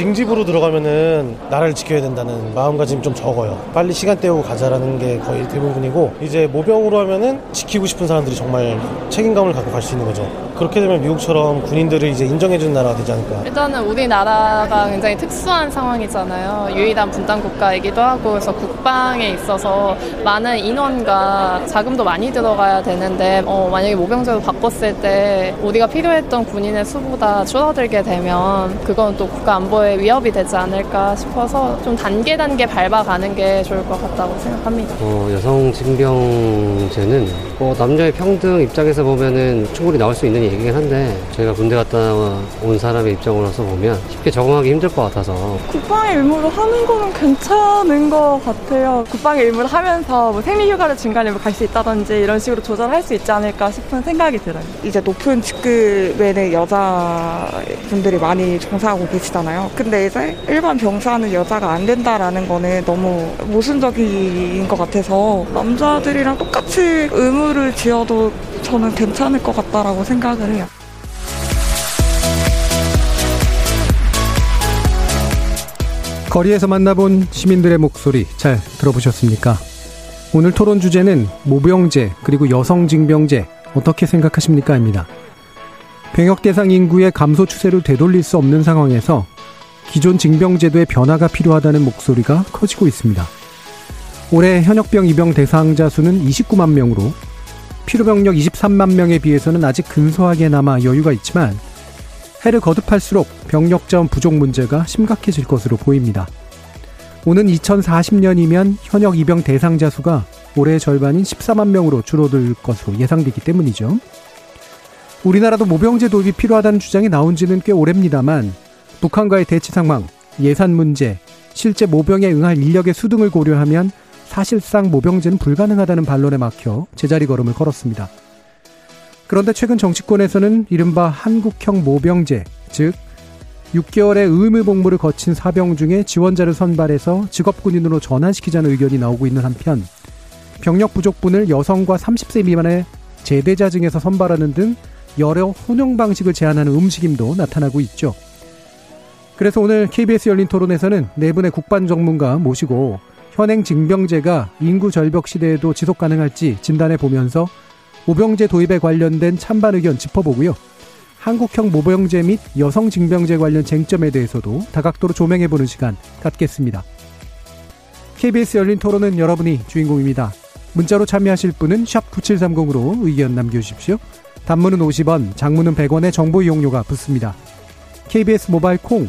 징집으로 들어가면은 나라를 지켜야 된다는 마음가짐이 좀 적어요. 빨리 시간 때우고 가자라는 게 거의 대부분이고 이제 모병으로 하면은 지키고 싶은 사람들이 정말 책임감을 갖고 갈 수 있는 거죠. 그렇게 되면 미국처럼 군인들을 이제 인정해주는 나라가 되지 않을까. 일단은 우리나라가 굉장히 특수한 상황이잖아요. 유일한 분단 국가이기도 하고 그래서 국방에 있어서 많은 인원과 자금도 많이 들어가야 되는데 어, 만약에 모병제로 바꿨을 때 우리가 필요했던 군인의 수보다 줄어들게 되면 그건 또 국가 안보에 위협이 되지 않을까 싶어서 좀 단계 단계 밟아가는 게 좋을 것 같다고 생각합니다. 어, 여성 징병제는 뭐 남녀의 평등 입장에서 보면은 충분히 나올 수 있는 얘기긴 한데 저희가 군대 갔다 온 사람의 입장으로서 보면 쉽게 적응하기 힘들 것 같아서 국방의 의무로 하는 거는 괜찮은 것 같아요. 국방의 의무를 하면서 뭐 생리휴가를 중간에 뭐 갈 수 있다든지 이런 식으로 조절할 수 있지 않을까 싶은 생각이 들어요. 이제 높은 직급에는 여자분들이 많이 종사하고 계시잖아요. 근데 이제 일반 병사는 여자가 안 된다라는 거는 너무 모순적인 것 같아서 남자들이랑 똑같이 의무를 지어도 저는 괜찮을 것 같다라고 생각을 해요. 거리에서 만나본 시민들의 목소리 잘 들어보셨습니까? 오늘 토론 주제는 모병제 그리고 여성징병제 어떻게 생각하십니까? 입니다. 병역 대상 인구의 감소 추세를 되돌릴 수 없는 상황에서 기존 징병제도의 변화가 필요하다는 목소리가 커지고 있습니다. 올해 현역병 입영 대상자 수는 29만 명으로 필요병력 23만 명에 비해서는 아직 근소하게나마 여유가 있지만 해를 거듭할수록 병력 자원 부족 문제가 심각해질 것으로 보입니다. 오는 2040년이면 현역 입영 대상자 수가 올해의 절반인 14만 명으로 줄어들 것으로 예상되기 때문이죠. 우리나라도 모병제 도입이 필요하다는 주장이 나온 지는 꽤 오래입니다만 북한과의 대치 상황, 예산 문제, 실제 모병에 응할 인력의 수등을 고려하면 사실상 모병제는 불가능하다는 반론에 막혀 제자리 걸음을 걸었습니다. 그런데 최근 정치권에서는 이른바 한국형 모병제, 즉 6개월의 의무 복무를 거친 사병 중에 지원자를 선발해서 직업군인으로 전환시키자는 의견이 나오고 있는 한편 병력 부족분을 여성과 30세 미만의 제대자 중에서 선발하는 등 여러 혼용 방식을 제한하는 움직임도 나타나고 있죠. 그래서 오늘 KBS 열린 토론에서는 네 분의 국반 전문가 모시고 현행 징병제가 인구 절벽 시대에도 지속 가능할지 진단해 보면서 모병제 도입에 관련된 찬반 의견 짚어보고요. 한국형 모병제 및 여성 징병제 관련 쟁점에 대해서도 다각도로 조명해보는 시간 갖겠습니다. KBS 열린 토론은 여러분이 주인공입니다. 문자로 참여하실 분은 9730으로 의견 남겨주십시오. 단문은 50원, 장문은 100원의 정보 이용료가 붙습니다. KBS 모바일 콩,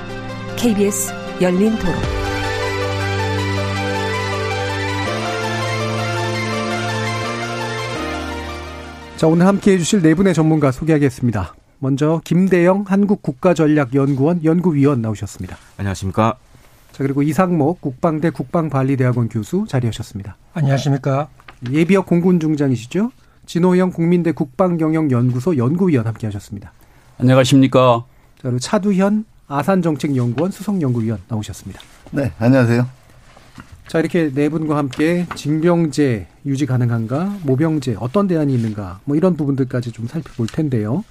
KBS 열린 토론. 자, 오늘 함께 해주실 네 분의 전문가 소개하겠습니다. 먼저 김대영 한국국가전략연구원 연구위원 나오셨습니다. 안녕하십니까. 자, 그리고 이상목 국방대 국방관리대학원 교수 자리하셨습니다. 안녕하십니까. 예비역 공군중장이시죠? 진호영 국민대 국방경영연구소 연구위원 함께 하셨습니다. 안녕하십니까. 자, 그리고 차두현 아산정책연구원 수석연구위원 나오셨습니다. 네, 안녕하세요. 자, 이렇게 네 분과 함께 징병제 유지 가능한가, 모병제 어떤 대안이 있는가, 뭐 이런 부분들까지 좀 살펴볼 텐데요.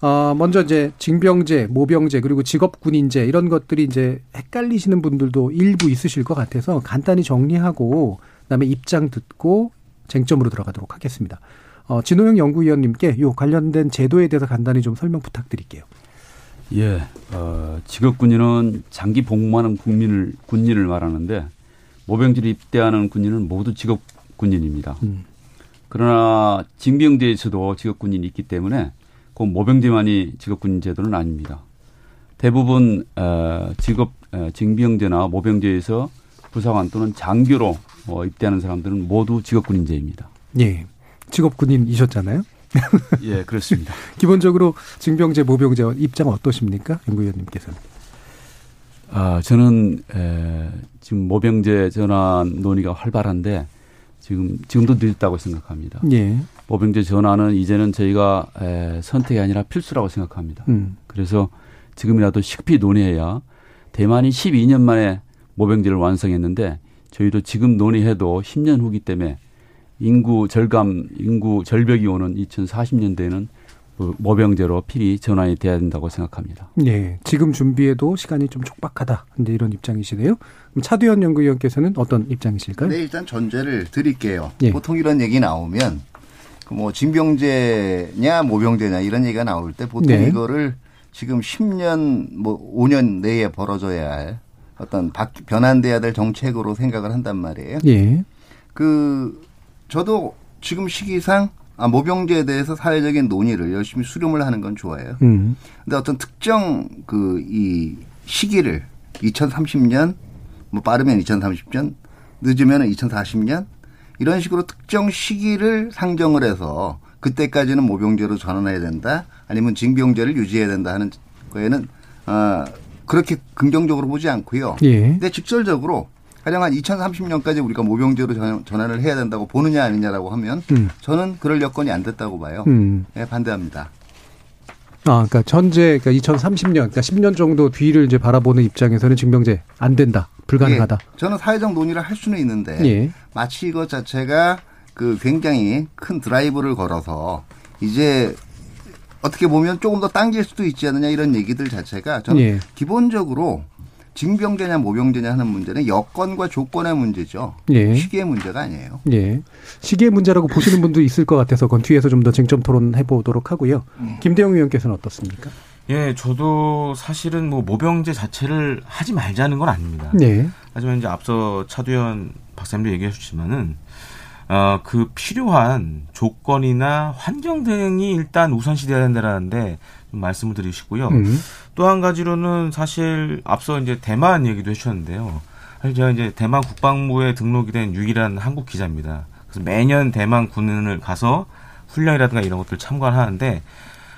어, 먼저 이제 징병제, 모병제, 그리고 직업군인제 이런 것들이 이제 헷갈리시는 분들도 일부 있으실 것 같아서 간단히 정리하고 그다음에 입장 듣고 쟁점으로 들어가도록 하겠습니다. 어, 진호영 연구위원님께 요 관련된 제도에 대해서 간단히 좀 설명 부탁드릴게요. 예, 어, 직업군인은 장기 복무하는 국민을 군인을 말하는데 모병제로 입대하는 군인은 모두 직업군인입니다. 음. 그러나 징병제에서도 직업군인이 있기 때문에 그 모병제만이 직업군인 제도는 아닙니다. 대부분 어, 직업 어, 징병제나 모병제에서 부사관 또는 장교로 어, 입대하는 사람들은 모두 직업군인제입니다. 예. 직업군인이셨잖아요. 예, 그렇습니다. 기본적으로 징병제, 모병제 입장 어떠십니까? 연구위원님께서는. 아, 저는 에, 지금 모병제 전환 논의가 활발한데 지금 지금도 늦었다고 생각합니다. 예. 모병제 전환은 이제는 저희가 에, 선택이 아니라 필수라고 생각합니다. 음. 그래서 지금이라도 식피 논의해야 대만이 12년 만에 모병제를 완성했는데 저희도 지금 논의해도 10년 후기 때문에 인구 절감, 인구 절벽이 오는 2040년대에는 모병제로 필히 전환이 돼야 된다고 생각합니다. 예. 지금 준비에도 시간이 좀 촉박하다. 근데 이런 입장이시네요. 그럼 차두현 연구위원께서는 어떤 입장이실까요? 네, 일단 전제를 드릴게요. 예. 보통 이런 얘기 나오면 그뭐 징병제냐 모병제냐 이런 얘기가 나올 때 보통 네. 이거를 지금 10년 뭐 5년 내에 벌어져야 할 어떤 바, 변환돼야 될 정책으로 생각을 한단 말이에요. 예. 그 저도 지금 시기상 아, 모병제에 대해서 사회적인 논의를 열심히 수렴을 하는 건 좋아요. 음. 근데 어떤 특정 그 이 시기를 2030년 뭐 빠르면 2030년 늦으면 2040년 이런 식으로 특정 시기를 상정을 해서 그때까지는 모병제로 전환해야 된다 아니면 징병제를 유지해야 된다 하는 거에는 아 그렇게 긍정적으로 보지 않고요. 예. 근데 직설적으로 가령 한 2030년까지 우리가 모병제로 전- 전환을 해야 된다고 보느냐 아니냐라고 하면 음. 저는 그럴 여건이 안 됐다고 봐요. 음. 네, 반대합니다. 아, 그러니까 전제 그러니까 2030년, 그러니까 10년 정도 뒤를 이제 바라보는 입장에서는 징병제 안 된다. 불가능하다. 예, 저는 사회적 논의를 할 수는 있는데 예. 마치 이것 자체가 그 굉장히 큰 드라이브를 걸어서 이제 어떻게 보면 조금 더 당길 수도 있지 않느냐 이런 얘기들 자체가 저는 예. 기본적으로 징병제냐 모병제냐 하는 문제는 여건과 조건의 문제죠. 예. 시기의 문제가 아니에요. 예. 시기의 문제라고 보시는 분도 있을 것 같아서 그건 뒤에서 좀 더 쟁점 토론해 보도록 하고요. 김대영 의원께서는 어떻습니까? 예, 저도 사실은 뭐 모병제 자체를 하지 말자는 건 아닙니다. 네. 하지만 이제 앞서 차두현 박사님도 얘기해 주셨지만은 어, 그 필요한 조건이나 환경 등이 일단 우선시 돼야 된다라는데 좀 말씀을 드리시고요. 음. 또한 가지로는 사실 앞서 이제 대만 얘기도 해주셨는데요. 사실 제가 이제 대만 국방부에 등록이 된 유일한 한국 기자입니다. 그래서 매년 대만 군을 가서 훈련이라든가 이런 것들 참관을 하는데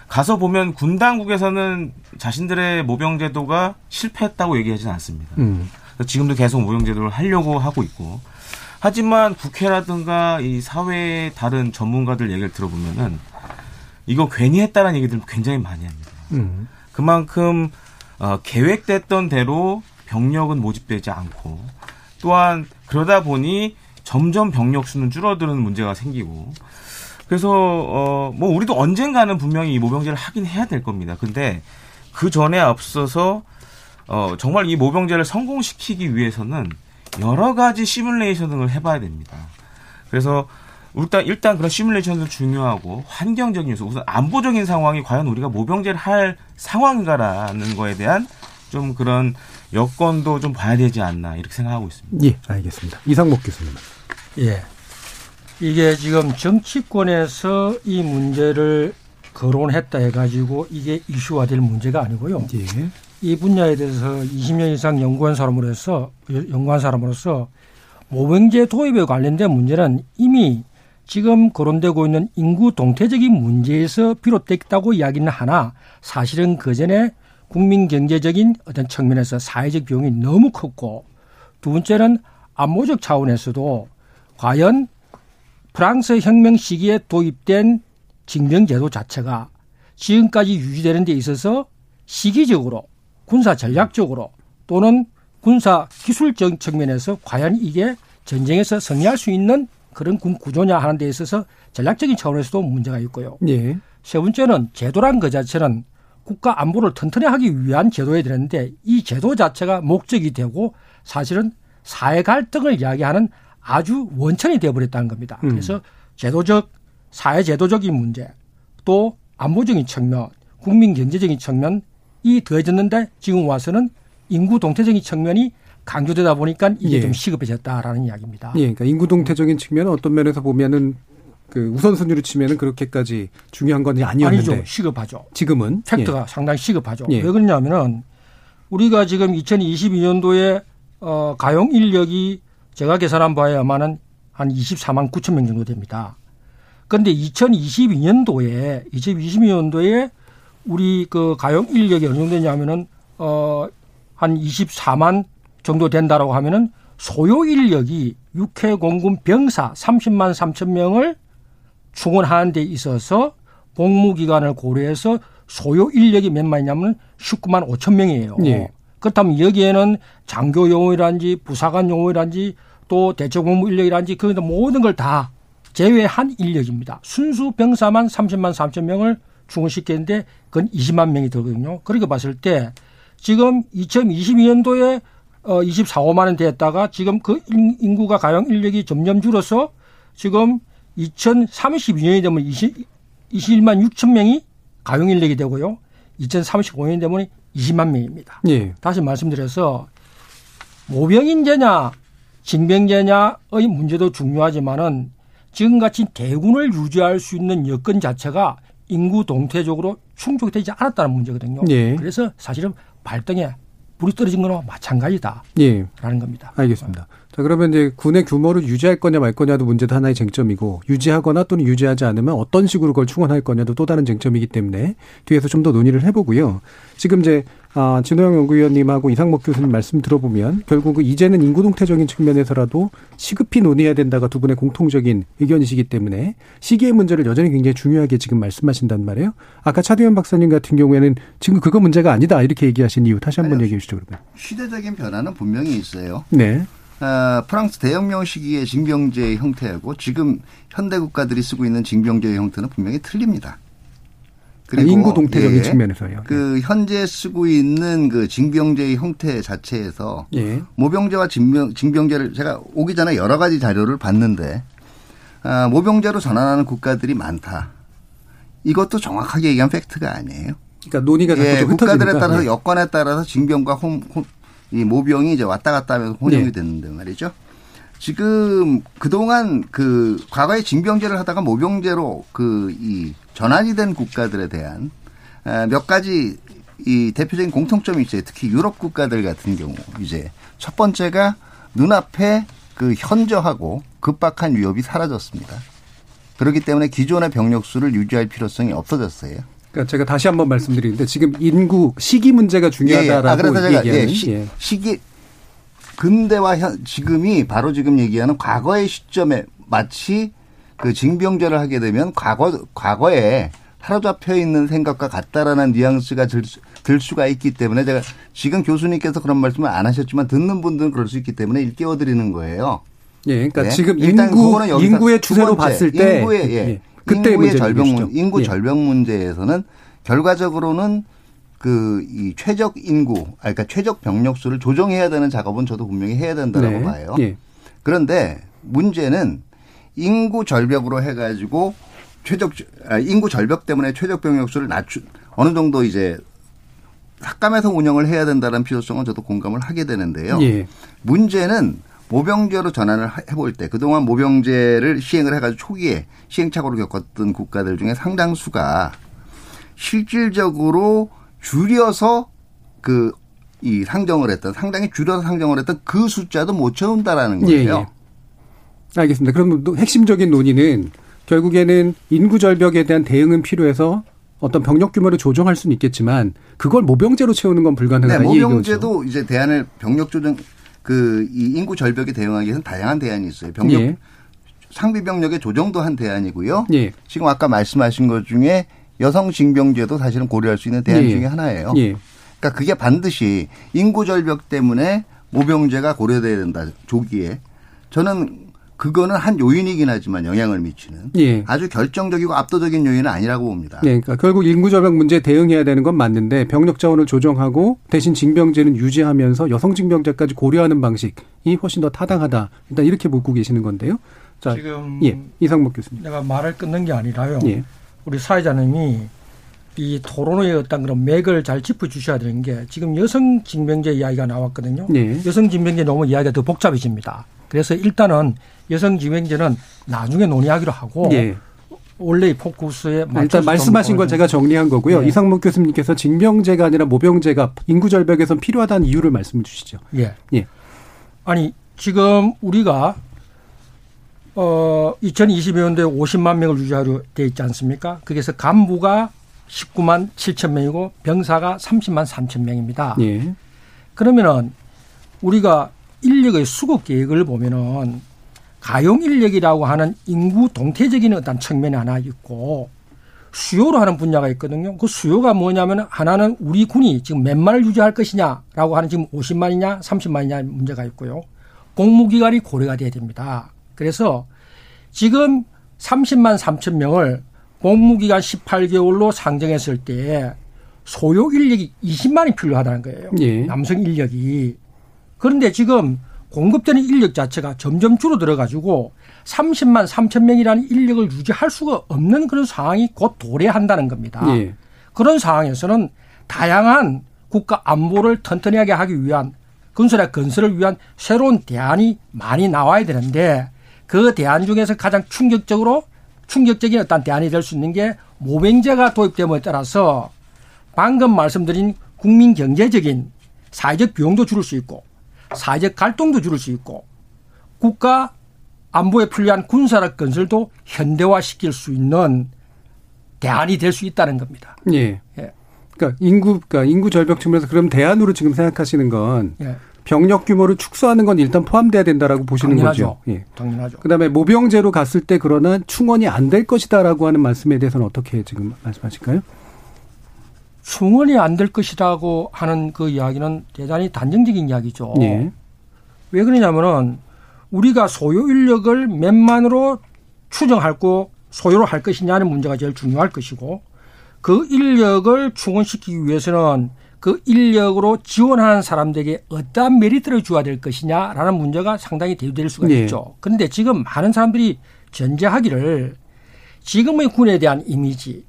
가서 보면 군 당국에서는 자신들의 모병 제도가 실패했다고 얘기하지는 않습니다. 음. 지금도 계속 모병 제도를 하려고 하고 있고 하지만 국회라든가 이 사회의 다른 전문가들 얘기를 들어보면은 이거 괜히 했다는 얘기들 굉장히 많이 합니다. 음. 그만큼 어, 계획됐던 대로 병력은 모집되지 않고 또한 그러다 보니 점점 병력 수는 줄어드는 문제가 생기고 그래서 어 뭐 우리도 언젠가는 분명히 이 모병제를 하긴 해야 될 겁니다. 근데 그 전에 앞서서 어 정말 이 모병제를 성공시키기 위해서는 여러 가지 시뮬레이션 등을 해봐야 됩니다. 그래서 일단 일단 그런 시뮬레이션도 중요하고 환경적인 요소, 우선 안보적인 상황이 과연 우리가 모병제를 할 상황인가라는 거에 대한 좀 그런 여건도 좀 봐야 되지 않나 이렇게 생각하고 있습니다. 예, 알겠습니다. 이상목 교수님. 예. 이게 지금 정치권에서 이 문제를 거론했다 해가지고 이게 이슈화될 문제가 아니고요. 예. 이 분야에 대해서 20년 이상 연구한 사람으로서 연구한 사람으로서 모병제 도입에 관련된 문제는 이미 지금 거론되고 있는 인구 동태적인 문제에서 비롯됐다고 이야기는 하나 사실은 그 전에 국민 경제적인 어떤 측면에서 사회적 비용이 너무 컸고 두 번째는 안보적 차원에서도 과연 프랑스 혁명 시기에 도입된 징병제도 자체가 지금까지 유지되는 데 있어서 시기적으로 군사 전략적으로 또는 군사 기술적 측면에서 과연 이게 전쟁에서 승리할 수 있는 그런 군 구조냐 하는 데 있어서 전략적인 차원에서도 문제가 있고요. 예. 세 번째는 제도란 그 자체는 국가 안보를 튼튼히 하기 위한 제도에 되는데 이 제도 자체가 목적이 되고 사실은 사회 갈등을 이야기하는 아주 원천이 되어버렸다는 겁니다. 음. 그래서 제도적, 사회 제도적인 문제, 또 안보적인 측면, 국민 경제적인 측면, 이 더해졌는데 지금 와서는 인구 동태적인 측면이 강조되다 보니까 이게 예. 좀 시급해졌다라는 이야기입니다. 예, 그러니까 인구 동태적인 측면은 어떤 면에서 보면은 그 우선순위로 치면은 그렇게까지 중요한 건 아니었는데 아니죠. 시급하죠. 지금은 팩트가 상당히 시급하죠. 예. 왜 그러냐면은 우리가 지금 2022년도에 어, 가용 인력이 제가 계산한 바에 아마는 한 24만 9천 명 정도 됩니다. 그런데 2022년도에 2022년도에 우리 그 가용 인력이 어느 정도 되냐면은 어한 24만 정도 된다라고 하면은 소요 인력이 육해 공군 병사 30만 3천 명을 충원하는 데 있어서 복무 기간을 고려해서 소요 인력이 몇 만이냐면 19만 5천 명이에요. 예. 그렇다면 여기에는 장교 용어라든지 부사관 용어라든지 또 대체공무 인력이라든지 그 모든 걸 다 제외한 인력입니다. 순수 병사만 30만 3천 명을 충원시켰는데 그건 20만 명이 들거든요. 그렇게 봤을 때 지금 2022년도에 어 24, 5만 원 됐다가 지금 그 인구가 가용 인력이 점점 줄어서 지금 2032년이 되면 20, 21만 6천 명이 가용 인력이 되고요. 2035년 되면 20만 명입니다. 예. 다시 말씀드려서 모병인재냐 징병제냐의 문제도 중요하지만은 지금같이 대군을 유지할 수 있는 여건 자체가 인구 동태적으로 충족되지 않았다는 문제거든요. 예. 그래서 사실은 발등에 불이 떨어진 거나 마찬가지다. 예. 라는 겁니다. 알겠습니다. 자, 그러면 이제 군의 규모를 유지할 거냐 말 거냐도 문제도 하나의 쟁점이고 유지하거나 또는 유지하지 않으면 어떤 식으로 그걸 충원할 거냐도 또 다른 쟁점이기 때문에 뒤에서 좀 더 논의를 해보고요. 지금 이제 아, 진호영 연구위원님하고 이상목 교수님 말씀 들어보면 결국 이제는 인구동태적인 측면에서라도 시급히 논의해야 된다가 두 분의 공통적인 의견이시기 때문에 시기의 문제를 여전히 굉장히 중요하게 지금 말씀하신단 말이에요. 아까 차두현 박사님 같은 경우에는 지금 그거 문제가 아니다 이렇게 얘기하신 이유 다시 한번 얘기해 주시죠 그러면. 시대적인 변화는 분명히 있어요. 네. 어, 프랑스 대혁명 시기의 징병제의 형태하고 지금 현대 국가들이 쓰고 있는 징병제의 형태는 분명히 틀립니다. 그리고 인구 동태적인 예, 측면에서요. 그 현재 쓰고 있는 그 징병제의 형태 자체에서 예. 모병제와 징병, 징병제를 제가 오기 전에 여러 가지 자료를 봤는데 아, 모병제로 전환하는 국가들이 많다. 이것도 정확하게 얘기한 팩트가 아니에요. 그러니까 논의가 예, 국가들에 따라서 예. 여건에 따라서 징병과 홈, 홈, 이 모병이 이제 왔다 갔다 하면서 혼용이 네. 됐는데 말이죠. 지금 그동안 그 과거에 징병제를 하다가 모병제로 그이 전환이 된 국가들에 대한 몇 가지 이 대표적인 공통점이 있어요. 특히 유럽 국가들 같은 경우 이제 첫 번째가 눈앞에 그 현저하고 급박한 위협이 사라졌습니다. 그렇기 때문에 기존의 병력 수를 유지할 필요성이 없어졌어요. 그러니까 제가 다시 한번 말씀드리는데 지금 인구 시기 문제가 중요하다라고 예, 아, 그래서 제가 얘기하는 예, 시, 예. 시기 근대와 현, 지금이 바로 지금 얘기하는 과거의 시점에 마치 그 징병제를 하게 되면 과거 과거에 사로잡혀 있는 생각과 같다라는 뉘앙스가 들, 들 수가 있기 때문에 제가 지금 교수님께서 그런 말씀을 안 하셨지만 듣는 분들은 그럴 수 있기 때문에 일깨워 드리는 거예요. 예, 그러니까 네. 지금 인구 인구의 추세로 봤을 때 인구의 예. 예. 그때 인구의 절벽 문, 인구 예. 절벽 문제에서는 결과적으로는 그 이 최적 인구, 아 그러니까 최적 병력 수를 조정해야 되는 작업은 저도 분명히 해야 된다고 네. 봐요. 예. 그런데 문제는 인구 절벽으로 해가지고 최적 아, 인구 절벽 때문에 최적 병력 수를 낮추 어느 정도 이제 삭감해서 운영을 해야 된다는 필요성은 저도 공감을 하게 되는데요. 예. 문제는 모병제로 전환을 해볼 때 그동안 모병제를 시행을 해가지고 초기에 시행착오를 겪었던 국가들 중에 상당수가 실질적으로 줄여서 그 이 상정을 했던 상당히 줄여서 상정을 했던 그 숫자도 못 채운다라는 거예요. 예, 예. 알겠습니다. 그럼 핵심적인 논의는 결국에는 인구 절벽에 대한 대응은 필요해서 어떤 병력 규모를 조정할 수는 있겠지만 그걸 모병제로 채우는 건 불가능하다. 네, 모병제도 이제 대안을 병력 조정 그 이 인구 절벽에 대응하기 위해서는 다양한 대안이 있어요. 병력 예. 상비 병력의 조정도 한 대안이고요. 예. 지금 아까 말씀하신 것 중에 여성 징병제도 사실은 고려할 수 있는 대안 예. 중에 하나예요. 예. 그러니까 그게 반드시 인구 절벽 때문에 모병제가 고려돼야 된다. 조기에 저는 그거는 한 요인이긴 하지만 영향을 미치는 예. 아주 결정적이고 압도적인 요인은 아니라고 봅니다. 네, 그러니까 결국 인구 절벽 문제에 대응해야 되는 건 맞는데 병력 자원을 조정하고 대신 징병제는 유지하면서 여성 징병제까지 고려하는 방식이 훨씬 더 타당하다. 일단 이렇게 묻고 계시는 건데요. 자, 지금 예, 이상목 교수님. 내가 말을 끊는 게 아니라요. 예. 우리 사회자님이 이 토론의 어떤 그런 맥을 잘 짚어 주셔야 되는 게 지금 여성 징병제 이야기가 나왔거든요. 예. 여성 징병제 너무 이야기가 더 복잡해집니다. 그래서 일단은 여성 징병제는 나중에 논의하기로 하고 예. 원래의 포커스에 일단 말씀하신 건 제가 정리한 거고요. 네. 이상목 교수님께서 징병제가 아니라 모병제가 인구 절벽에선 필요하다는 이유를 말씀해 주시죠. 예. 예. 아니 지금 우리가 어 2020년도에 50만 명을 유지하려 돼 있지 않습니까? 거기서 간부가 19만 7천 명이고 병사가 30만 3천 명입니다. 예. 그러면은 우리가 인력의 수급 계획을 보면은 가용 인력이라고 하는 인구 동태적인 어떤 측면이 하나 있고 수요로 하는 분야가 있거든요. 그 수요가 뭐냐면 하나는 우리 군이 지금 몇 만을 유지할 것이냐라고 하는 지금 50만이냐 30만이냐 문제가 있고요. 복무기간이 고려가 돼야 됩니다. 그래서 지금 30만 3천 명을 복무기간 18개월로 상정했을 때 소요 인력이 20만이 필요하다는 거예요. 예. 남성 인력이. 그런데 지금 공급되는 인력 자체가 점점 줄어들어 가지고 30만 3천 명이라는 인력을 유지할 수가 없는 그런 상황이 곧 도래한다는 겁니다. 예. 그런 상황에서는 다양한 국가 안보를 튼튼하게 하기 위한 건설의 건설을 위한 새로운 대안이 많이 나와야 되는데 그 대안 중에서 가장 충격적으로 충격적인 어떤 대안이 될 수 있는 게 모병제가 도입됨에 따라서 방금 말씀드린 국민 경제적인 사회적 비용도 줄일 수 있고 사회적 갈등도 줄일 수 있고 국가 안보에 필요한 군사력 건설도 현대화시킬 수 있는 대안이 될 수 있다는 겁니다. 예. 예. 그러니까 인구 그러니까 인구 절벽 측면에서 그럼 대안으로 지금 생각하시는 건 예. 병력 규모를 축소하는 건 일단 포함돼야 된다라고 보시는 당연하죠. 거죠. 예. 당연하죠. 그다음에 모병제로 갔을 때 그러나 충원이 안 될 것이다라고 하는 말씀에 대해서는 어떻게 지금 말씀하실까요? 충원이 안 될 것이라고 하는 그 이야기는 대단히 단정적인 이야기죠. 예. 왜 그러냐면은 우리가 소요 인력을 몇만으로 추정하고 소요로 할 것이냐는 문제가 제일 중요할 것이고 그 인력을 충원시키기 위해서는 그 인력으로 지원하는 사람들에게 어떠한 메리트를 주어야 될 것이냐라는 문제가 상당히 대두될 수가 네. 있죠. 그런데 지금 많은 사람들이 전제하기를 지금의 군에 대한 이미지,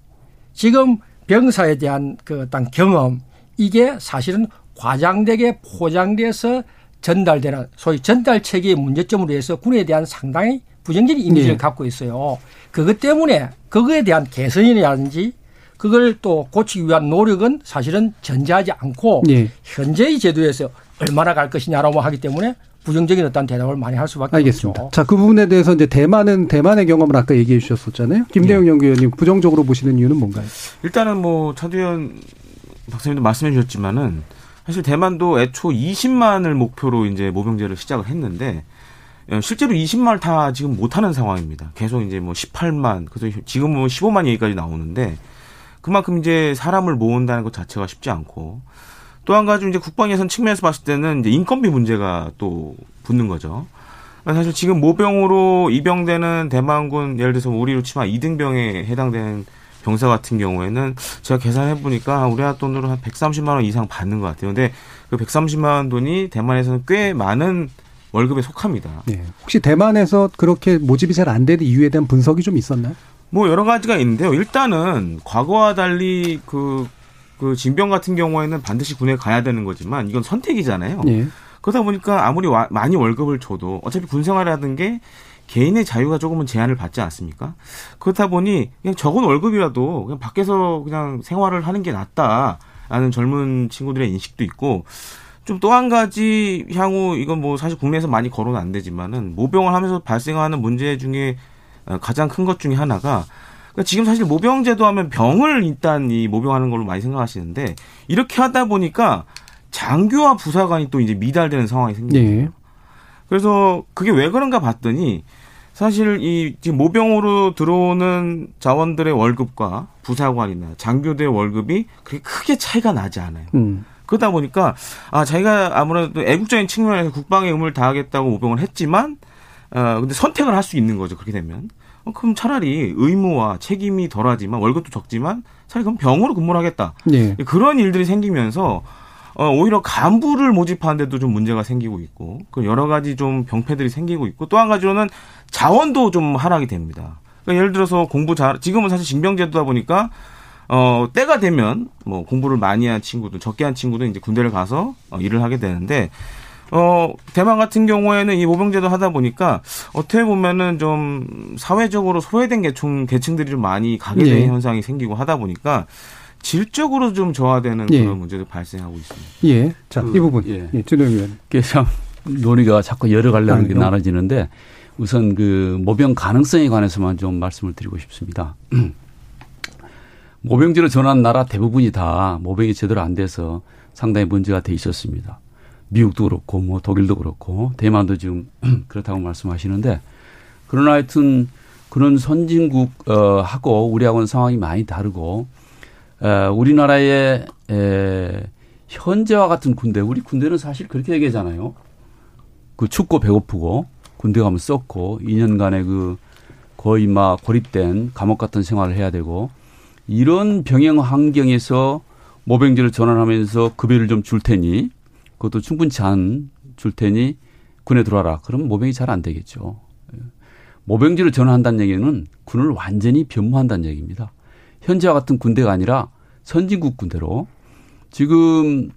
지금 병사에 대한 그 어떤 경험, 이게 사실은 과장되게 포장돼서 전달되는 소위 전달 체계의 문제점으로 해서 군에 대한 상당히 부정적인 이미지를 네. 갖고 있어요. 그것 때문에 그거에 대한 개선이라든지 그걸 또 고치기 위한 노력은 사실은 전제하지 않고 예. 현재의 제도에서 얼마나 갈 것이냐라고 하기 때문에 부정적인 어떤 대답을 많이 할 수밖에 알겠습니다. 없죠. 자, 그 부분에 대해서 이제 대만은 대만의 경험을 아까 얘기해 주셨었잖아요. 김대영 네. 연구위원님 부정적으로 보시는 이유는 뭔가요? 일단은 뭐 차두현 박사님도 말씀해 주셨지만은 사실 대만도 애초 20만을 목표로 이제 모병제를 시작을 했는데 어, 실제로 20만을 다 지금 못 하는 상황입니다. 계속 이제 뭐 18만 그래서 지금은 15만 얘기까지 나오는데 그만큼 이제 사람을 모은다는 것 자체가 쉽지 않고 또 한 가지 이제 국방 예산 측면에서 봤을 때는 이제 인건비 문제가 또 붙는 거죠. 사실 지금 모병으로 입영되는 대만군 예를 들어서 우리로 치면 이등병에 해당되는 병사 같은 경우에는 제가 계산해 보니까 우리나라 돈으로 한 130만 원 이상 받는 것 같아요. 근데 그 130만 원 돈이 대만에서는 꽤 많은 월급에 속합니다. 예. 혹시 대만에서 그렇게 모집이 잘 안 되는 이유에 대한 분석이 좀 있었나요? 뭐 여러 가지가 있는데요. 일단은 과거와 달리 그, 그 징병 같은 경우에는 반드시 군에 가야 되는 거지만 이건 선택이잖아요. 예. 그러다 보니까 아무리 와- 많이 월급을 줘도 어차피 군 생활이라는 게 개인의 자유가 조금은 제한을 받지 않습니까? 그렇다 보니 그냥 적은 월급이라도 그냥 밖에서 그냥 생활을 하는 게 낫다라는 젊은 친구들의 인식도 있고 좀 또 한 가지 향후 이건 뭐 사실 국내에서 많이 거론은 안 되지만은 모병을 하면서 발생하는 문제 중에 어, 가장 큰 것 중에 하나가 그러니까 지금 사실 모병제도 하면 병을 일단 이 모병하는 걸로 많이 생각하시는데 이렇게 하다 보니까 장교와 부사관이 또 이제 미달되는 상황이 생겨요. 예. 그래서 그게 왜 그런가 봤더니 사실 이 지금 모병으로 들어오는 자원들의 월급과 부사관이나 장교들의 월급이 그렇게 크게 차이가 나지 않아요. 음. 그러다 보니까 아 자기가 아무래도 애국적인 측면에서 국방의 의무를 다하겠다고 모병을 했지만 어 근데 선택을 할 수 있는 거죠 그렇게 되면 어, 그럼 차라리 의무와 책임이 덜하지만 월급도 적지만 차라리 그럼 병으로 근무를 하겠다 예. 그런 일들이 생기면서 어, 오히려 간부를 모집하는데도 좀 문제가 생기고 있고, 그 여러 가지 좀 병폐들이 생기고 있고, 또 한 가지로는 자원도 좀 하락이 됩니다. 그러니까 예를 들어서 공부 잘, 지금은 사실 징병제도다 보니까, 어, 때가 되면, 뭐, 공부를 많이 한 친구들, 적게 한 친구들 이제 군대를 가서 어, 일을 하게 되는데, 어, 대만 같은 경우에는 이 모병제도 하다 보니까 어떻게 보면은 좀 사회적으로 소외된 계층, 계층들이 좀 많이 가게 되는 예. 현상이 생기고 하다 보니까 질적으로 좀 저하되는 예. 그런 문제도 발생하고 있습니다. 예. 자, 그, 이 부분. 예. 예, 준영 의원. 그게 참 논의가 자꾸 여러 갈래로 아, 나눠지는데 우선 그 모병 가능성에 관해서만 좀 말씀을 드리고 싶습니다. 모병제로 전환 나라 대부분이 다 모병이 제대로 안 돼서 상당히 문제가 돼 있었습니다. 미국도 그렇고 뭐 독일도 그렇고 대만도 지금 그렇다고 말씀하시는데 그러나 하여튼 그런 선진국 어 하고 우리하고는 상황이 많이 다르고 에, 우리나라의 에, 현재와 같은 군대 우리 군대는 사실 그렇게 얘기하잖아요. 그 춥고 배고프고 군대 가면 썩고 2년간의 그 거의 막 고립된 감옥 같은 생활을 해야 되고 이런 병행 환경에서 모병제를 전환하면서 급여를 좀 줄 테니 그것도 충분치 않줄 테니 군에 들어와라. 그러면 모병이 잘 안 되겠죠. 예. 모병제를 전환한다는 얘기는 군을 완전히 변모한다는 얘기입니다. 현재와 같은 군대가 아니라 선진국 군대로 지금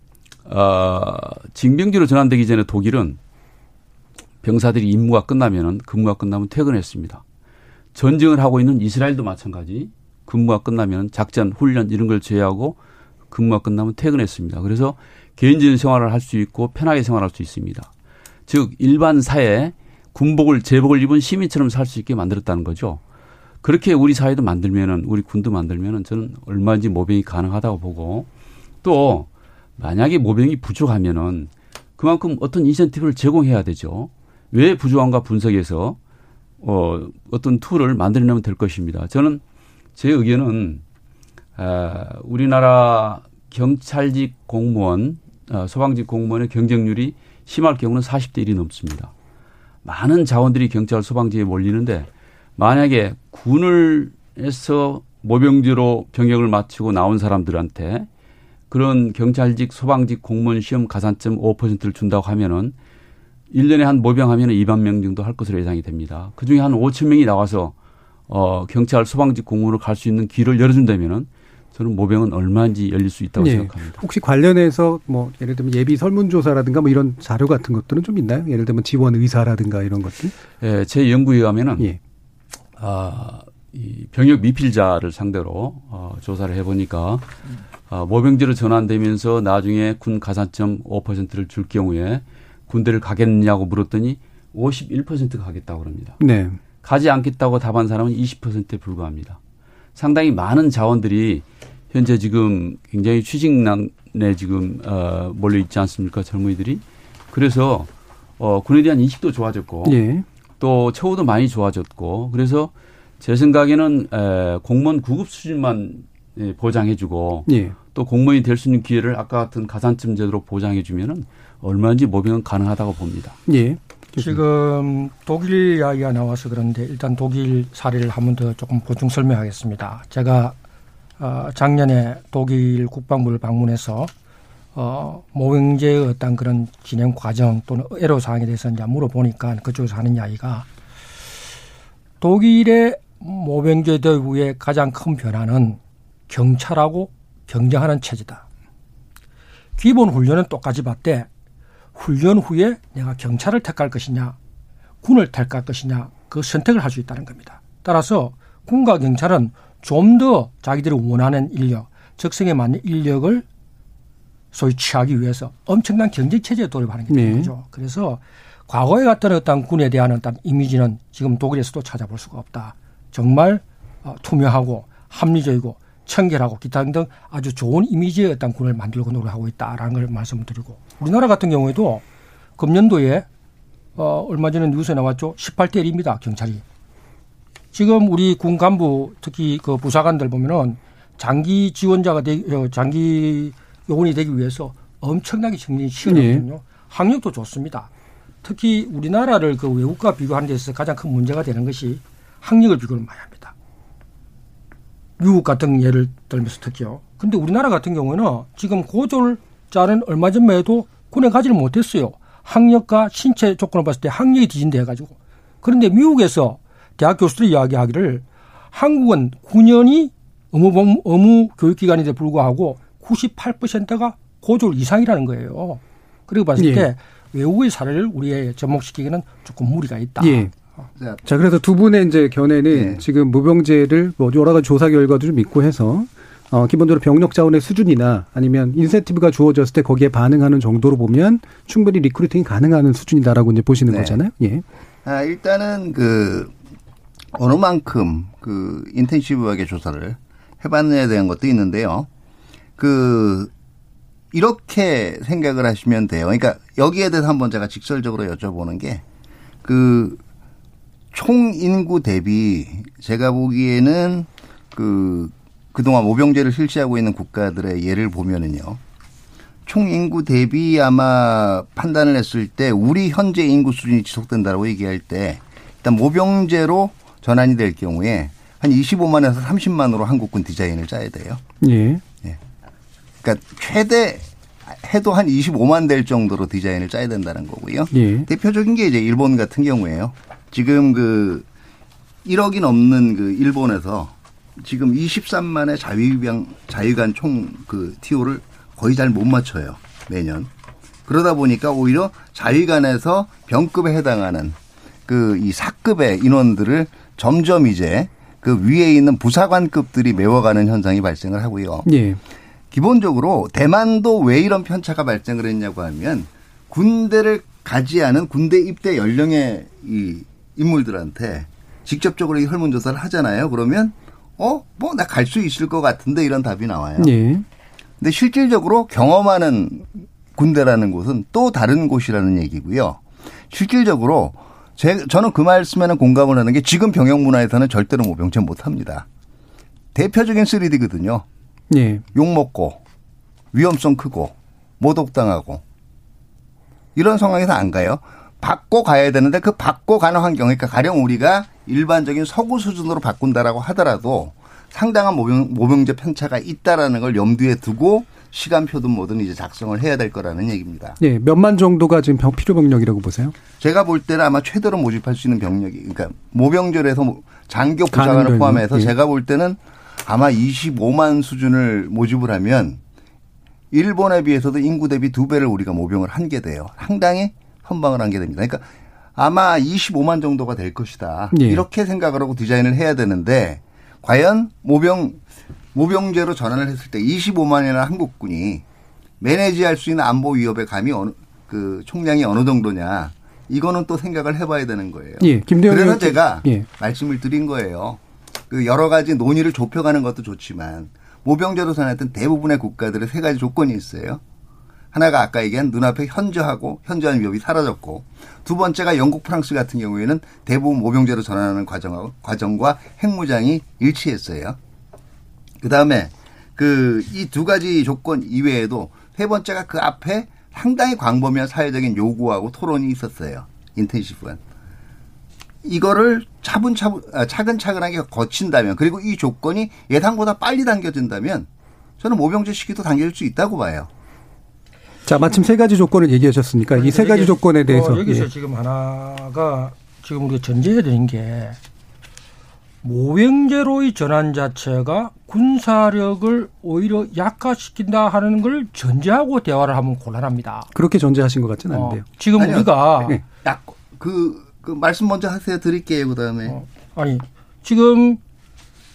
어, 징병제로 전환되기 전에 독일은 병사들이 임무가 끝나면은 근무가 끝나면 퇴근했습니다. 전쟁을 하고 있는 이스라엘도 마찬가지. 근무가 끝나면 작전, 훈련 이런 걸 제외하고 근무가 끝나면 퇴근했습니다. 그래서 개인적인 생활을 할 수 있고 편하게 생활할 수 있습니다. 즉 일반 사회 군복을 제복을 입은 시민처럼 살 수 있게 만들었다는 거죠. 그렇게 우리 사회도 만들면은 우리 군도 만들면은 저는 얼마든지 모병이 가능하다고 보고 또 만약에 모병이 부족하면은 그만큼 어떤 인센티브를 제공해야 되죠. 왜 부족한가 분석해서 어 어떤 tool을 만들어내면 될 것입니다. 저는 제 의견은 아, 우리나라 경찰직 공무원, 어, 소방직 공무원의 경쟁률이 심할 경우는 40대 1이 넘습니다. 많은 자원들이 경찰 소방직에 몰리는데 만약에 군을 해서 모병제로 병역을 마치고 나온 사람들한테 그런 경찰직 소방직 공무원 시험 가산점 5%를 준다고 하면은 1년에 한 모병하면 2만 명 정도 할 것으로 예상이 됩니다. 그 중에 한 5천 명이 나와서 어, 경찰 소방직 공무원으로 갈 수 있는 길을 열어준다면은 저는 모병은 얼마인지 열릴 수 있다고 예. 생각합니다. 혹시 관련해서 뭐 예를 들면 예비 설문조사라든가 뭐 이런 자료 같은 것들은 좀 있나요? 예를 들면 지원 의사라든가 이런 것들? 예, 제 연구에 의하면은 예. 아, 이 병역 미필자를 상대로 어, 조사를 해보니까 어, 모병제로 전환되면서 나중에 군 가산점 5%를 줄 경우에 군대를 가겠느냐고 물었더니 51%가 가겠다고 그럽니다. 네. 가지 않겠다고 답한 사람은 20%에 불과합니다. 상당히 많은 자원들이 현재 지금 굉장히 취직난에 지금 어, 몰려 있지 않습니까 젊은이들이 그래서 어, 군에 대한 인식도 좋아졌고 예. 또 처우도 많이 좋아졌고 그래서 제 생각에는 에, 공무원 구급 수준만 예, 보장해주고 예. 또 공무원이 될 수 있는 기회를 아까 같은 가산점 제도로 보장해주면은 얼마든지 모병은 가능하다고 봅니다. 예. 지금 독일 이야기가 나와서 그런데 일단 독일 사례를 한 번 더 조금 보충 설명하겠습니다. 제가 어, 작년에 독일 국방부를 방문해서 어, 모병제의 어떤 그런 진행 과정 또는 애로 사항에 대해서 이제 물어보니까 그쪽에서 하는 이야기가 독일의 모병제 대우의 가장 큰 변화는 경찰하고 경쟁하는 체제다. 기본 훈련은 똑같이 받되 훈련 후에 내가 경찰을 택할 것이냐, 군을 택할 것이냐, 그 선택을 할 수 있다는 겁니다. 따라서 군과 경찰은 좀 더 자기들이 원하는 인력, 적성에 맞는 인력을 소위 취하기 위해서 엄청난 경쟁 체제에 돌입하는 게 되는 네. 거죠. 그래서 과거에 같던 어떤 군에 대한 어떤 이미지는 지금 독일에서도 찾아볼 수가 없다. 정말 어, 투명하고 합리적이고 청결하고 기타 등등 아주 좋은 이미지의 어떤 군을 만들고 노력하고 있다라는 걸 말씀드리고 우리나라 같은 경우에도 금년도에 어, 얼마 전에 뉴스에 나왔죠. 18대 1입니다. 경찰이. 지금 우리 군 간부 특히 그 부사관들 보면은 장기 지원자가 되, 어, 장기 요원이 되기 위해서 엄청나게 정신이 치열하거든요. 학력도 좋습니다. 특히 우리나라를 그 외국과 비교하는 데 있어서 가장 큰 문제가 되는 것이 학력을 비교를 많이 합니다. 미국 같은 예를 들면서 특히요. 근데 우리나라 같은 경우는 지금 고졸자는 얼마 전만 해도 군에 가지를 못했어요. 학력과 신체 조건을 봤을 때 학력이 뒤진다 해가지고. 그런데 미국에서 대학 교수들이 이야기하기를 한국은 9년이 의무, 복- 의무 교육기간인데 불구하고 98%가 고졸 이상이라는 거예요. 그리고 봤을 예. 때 외국의 사례를 우리에 접목시키기는 조금 무리가 있다. 예. 자, 그래서 두 분의 이제 견해는 지금 모병제를 뭐 여러 가지 조사 결과도 좀 있고 해서 어, 기본적으로 병력 자원의 수준이나 아니면 인센티브가 주어졌을 때 거기에 반응하는 정도로 보면 충분히 recruiting이 가능한 수준이다라고 이제 보시는 네. 거잖아요. 예. 아, 일단은 그 어느 만큼 그 intensive하게 조사를 해봤느냐에 대한 것도 있는데요. 그 이렇게 생각을 하시면 돼요. 그러니까 여기에 대해서 한번 제가 직설적으로 여쭤보는 게 그 총 인구 대비 제가 보기에는 그 그동안 모병제를 실시하고 있는 국가들의 예를 보면은요. 총 인구 대비 아마 판단을 했을 때 우리 현재 인구 수준이 지속된다고 얘기할 때 일단 모병제로 전환이 될 경우에 한 25만에서 30만으로 한국군 디자인을 짜야 돼요. 예. 그러니까 최대 해도 한 25만 될 정도로 디자인을 짜야 된다는 거고요. 예. 대표적인 게 이제 일본 같은 경우에요. 지금 그 1억이 넘는 그 일본에서 지금 23만의 자위병 자위관 총그 티오를 거의 잘 못 맞춰요. 매년. 그러다 보니까 오히려 자위관에서 병급에 해당하는 그 이 사급의 인원들을 점점 이제 그 위에 있는 부사관급들이 메워가는 현상이 발생을 하고요. 예. 기본적으로 대만도 왜 이런 편차가 발생을 했냐고 하면 군대를 가지 않은 군대 입대 연령의 이 인물들한테 직접적으로 이 설문조사를 하잖아요. 그러면 어, 뭐 나 갈 수 있을 것 같은데 이런 답이 나와요. 예. 근데 실질적으로 경험하는 군대라는 곳은 또 다른 곳이라는 얘기고요. 실질적으로 제, 저는 그 말씀에는 공감을 하는 게 지금 병역 문화에서는 절대로 모병제 못 합니다. 대표적인 3D거든요. 예. 욕먹고, 위험성 크고, 모독당하고, 이런 상황에서 안 가요. 받고 가야 되는데 그 받고 가는 환경, 그러니까 가령 우리가 일반적인 서구 수준으로 바꾼다라고 하더라도 상당한 모병, 모병제 편차가 있다라는 걸 염두에 두고 시간표든 뭐든 이제 작성을 해야 될 거라는 얘기입니다. 예. 몇만 정도가 지금 병, 필요 병력이라고 보세요? 제가 볼 때는 아마 최대로 모집할 수 있는 병력이, 그러니까 모병절에서 뭐 장교 부사관을 병력, 포함해서 예. 제가 볼 때는 아마 25만 수준을 모집을 하면 일본에 비해서도 인구 대비 두 배를 우리가 모병을 한 게 돼요. 상당히 선방을 한 게 됩니다. 그러니까 아마 25만 정도가 될 것이다. 예. 이렇게 생각을 하고 디자인을 해야 되는데 과연 모병 모병제로 전환을 했을 때 25만이나 한국군이 매니지할 수 있는 안보 위협의 감이 어느 그 총량이 어느 정도냐 이거는 또 생각을 해봐야 되는 거예요. 예, 그래서 제가 예. 말씀을 드린 거예요. 그 여러 가지 논의를 좁혀가는 것도 좋지만 모병제로 전환했던 대부분의 국가들의 세 가지 조건이 있어요. 하나가 아까 얘기한 눈앞에 현저하고 현저한 위협이 사라졌고 두 번째가 영국 프랑스 같은 경우에는 대부분 모병제로 전환하는 과정하고 과정과 핵무장이 일치했어요. 그 다음에 그 이 두 가지 조건 이외에도 세 번째가 그 앞에 상당히 광범위한 사회적인 요구하고 토론이 있었어요. 인텐시브한. 이거를 차분차분, 아, 차근차근하게 거친다면 그리고 이 조건이 예상보다 빨리 당겨진다면 저는 모병제 시기도 당겨질 수 있다고 봐요. 자, 마침 세 가지 조건을 얘기하셨으니까 이 세 가지 조건에 대해서 어, 여기서 예. 지금 하나가 지금 우리가 전제해야 되는 게 모병제로의 전환 자체가 군사력을 오히려 약화시킨다 하는 걸 전제하고 대화를 하면 곤란합니다. 그렇게 전제하신 것 같지는 어, 않은데요. 지금 아니요. 우리가 네. 약, 그, 그 말씀 먼저 하세요. 드릴게요. 그 다음에. 아니 지금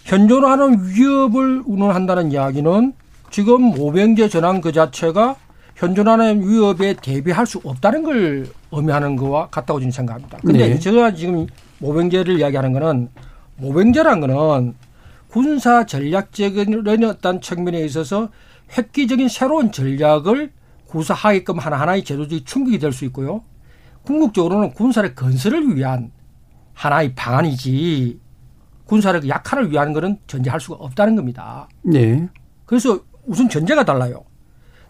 현존하는 위협을 운운한다는 이야기는 지금 모병제 전환 그 자체가 현존하는 위협에 대비할 수 없다는 걸 의미하는 거와 같다고 저는 생각합니다. 근데 네. 제가 지금 모병제를 이야기하는 거는 모병제란 거는 군사 전략적인 어떤 측면에 있어서 획기적인 새로운 전략을 구사하게끔 하나하나의 제도적인 충격이 될 수 있고요. 궁극적으로는 군사의 건설을 위한 하나의 방안이지 군사력 약화를 위한 거는 전제할 수가 없다는 겁니다. 예. 그래서 우선 전제가 달라요.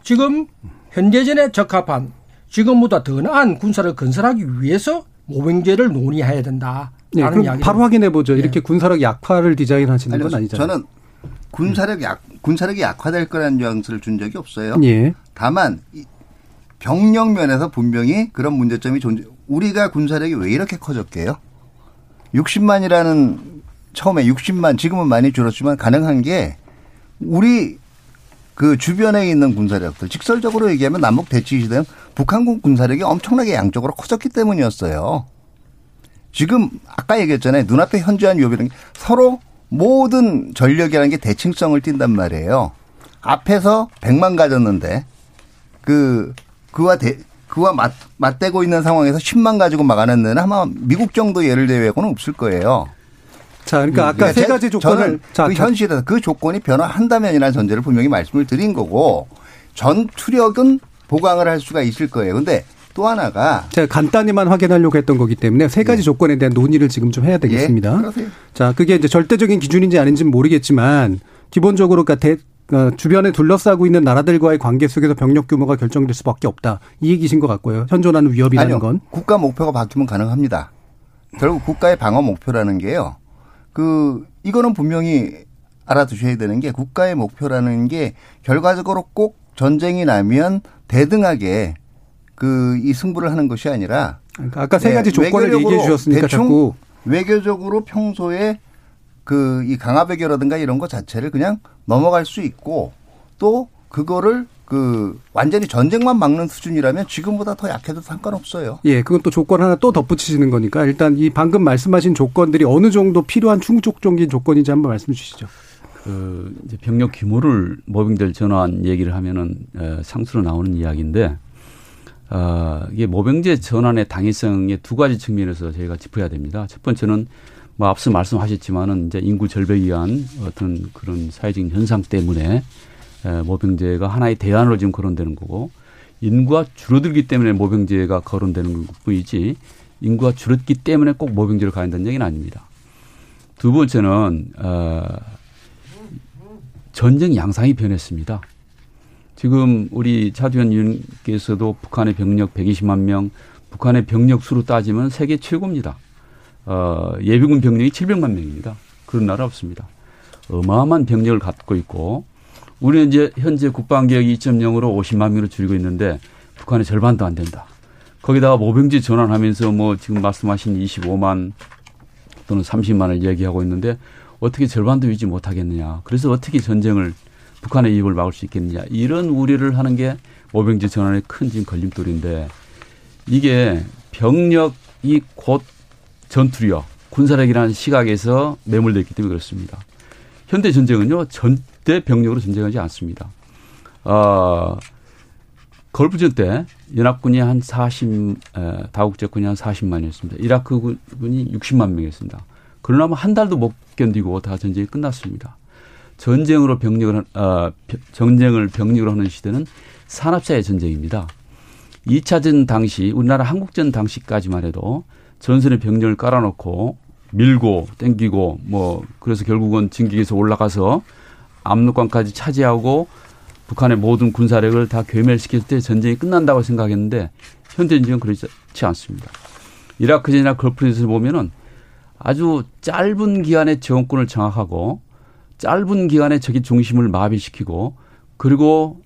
지금 현대전에 적합한 지금보다 더 나은 군사를 건설하기 위해서 모병제를 논의해야 된다 라는 예, 그럼. 바로 확인해 보죠. 이렇게 군사력 약화를 디자인하시는 건 아니요, 아니잖아요. 저는 군사력 약, 군사력이 약화될 거라는 뉘앙스를 준 적이 없어요. 예. 다만 이 병력 면에서 분명히 그런 문제점이 존재. 우리가 군사력이 왜 이렇게 커졌게요? 60만이라는 처음에 60만 지금은 많이 줄었지만 가능한 게 우리 그 주변에 있는 군사력들 직설적으로 얘기하면 남북 대치 시대는 북한군 군사력이 엄청나게 양적으로 커졌기 때문이었어요. 지금 아까 얘기했잖아요. 눈앞에 현저한 위협이라는 게 서로 모든 전력이라는 게 대칭성을 띈단 말이에요. 앞에서 100만 가졌는데 그 그와 대, 그와 맞, 맞대고 있는 상황에서 10만 가지고 막아낸 데는 아마 미국 정도 예를 대외고는 없을 거예요. 자, 그러니까 아까 세 가지 조건을 자, 그 현실에서 그 조건이 변화한다면이라는 전제를 분명히 말씀을 드린 거고 전투력은 보강을 할 수가 있을 거예요. 근데 또 하나가 제가 간단히만 확인하려고 했던 거기 때문에 세 가지 네. 조건에 대한 논의를 지금 좀 해야 되겠습니다. 예, 자, 그게 이제 절대적인 기준인지 아닌지는 모르겠지만 기본적으로 그러니까 대, 어, 주변에 둘러싸고 있는 나라들과의 관계 속에서 병력 규모가 결정될 수밖에 없다. 이 얘기신 것 같고요. 현존하는 위협이라는 아니요, 건 국가 목표가 바뀌면 가능합니다. 결국 국가의 방어 목표라는 게요. 그 이거는 분명히 알아두셔야 되는 게 국가의 목표라는 게 결과적으로 꼭 전쟁이 나면 대등하게 그 이 승부를 하는 것이 아니라 그러니까 아까 세 가지 네, 조건을 얘기해 주셨으니까 자꾸 외교적으로 평소에 그 이 강압 외교라든가 이런 것 자체를 그냥 넘어갈 수 있고 또 그거를 그 완전히 전쟁만 막는 수준이라면 지금보다 더 약해도 상관없어요. 예, 그건 또 조건 하나 또 덧붙이시는 거니까 일단 이 방금 말씀하신 조건들이 어느 정도 필요한 충족적인 조건인지 한번 말씀 주시죠. 그 이제 병력 규모를 모병들 전환 얘기를 하면은 상수로 나오는 이야기인데 어, 이게 모병제 전환의 당위성의 두 가지 측면에서 저희가 짚어야 됩니다. 첫 번째는 뭐 앞서 말씀하셨지만은 이제 인구 절벽에 의한 어떤 그런 사회적인 현상 때문에 모병제가 하나의 대안으로 지금 거론되는 거고 인구가 줄어들기 때문에 모병제가 거론되는 것뿐이지 인구가 줄었기 때문에 꼭 모병제를 가야 한다는 얘기는 아닙니다. 두 번째는 어 전쟁 양상이 변했습니다. 지금 우리 차주현 의원께서도 북한의 병력 120만 명, 북한의 병력 수로 따지면 세계 최고입니다. 어, 예비군 병력이 700만 명입니다. 그런 나라 없습니다. 어마어마한 병력을 갖고 있고 우리는 이제 현재 국방개혁 2.0으로 50만 명으로 줄이고 있는데 북한의 절반도 안 된다. 거기다가 모병지 전환하면서 뭐 지금 말씀하신 25만 또는 30만을 얘기하고 있는데 어떻게 절반도 유지 못하겠느냐. 그래서 어떻게 전쟁을 북한의 이입을 막을 수 있겠느냐. 이런 우려를 하는 게 모병지 전환의 큰 지금 걸림돌인데 이게 병력이 곧 전투력, 군사력이라는 시각에서 매몰되어 있기 때문에 그렇습니다. 현대 전쟁은요, 전대 병력으로 전쟁하지 않습니다. 어, 걸프전 때 연합군이 한 40, 에, 다국제군이 한 40만이었습니다. 이라크군이 60만 명이었습니다. 그러나 한 달도 못 견디고 다 전쟁이 끝났습니다. 전쟁으로 병력을, 어, 전쟁을 병력으로 하는 시대는 산업사회 전쟁입니다. 2차전 당시, 우리나라 한국전 당시까지만 해도 전선에 병력을 깔아놓고 밀고 땡기고 뭐 그래서 결국은 진격에서 올라가서 압록강까지 차지하고 북한의 모든 군사력을 다 괴멸시킬 때 전쟁이 끝난다고 생각했는데 현재 전쟁은 그렇지 않습니다. 이라크전이나 걸프전에서 보면은 아주 짧은 기간에 정권을 장악하고 짧은 기간에 적의 중심을 마비시키고 그리고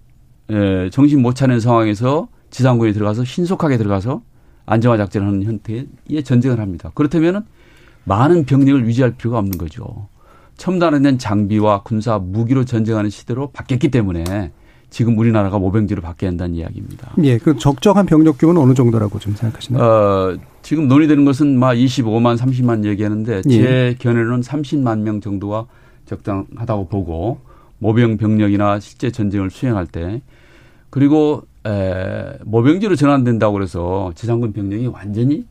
에, 정신 못 차리는 상황에서 지상군이 들어가서 신속하게 들어가서 안정화 작전을 하는 형태의 전쟁을 합니다. 그렇다면 많은 병력을 유지할 필요가 없는 거죠. 첨단화된 장비와 군사 무기로 전쟁하는 시대로 바뀌었기 때문에 지금 우리나라가 모병지로 바뀌어야 한다는 이야기입니다. 예, 그 적정한 병력 규모는 어느 정도라고 좀 생각하시나요? 어, 지금 논의되는 것은 막 25만, 30만 얘기하는데 예. 제 견해로는 30만 명 정도가 적당하다고 보고 모병 병력이나 실제 전쟁을 수행할 때 그리고 에, 모병지로 전환된다고 그래서 지상군 병력이 완전히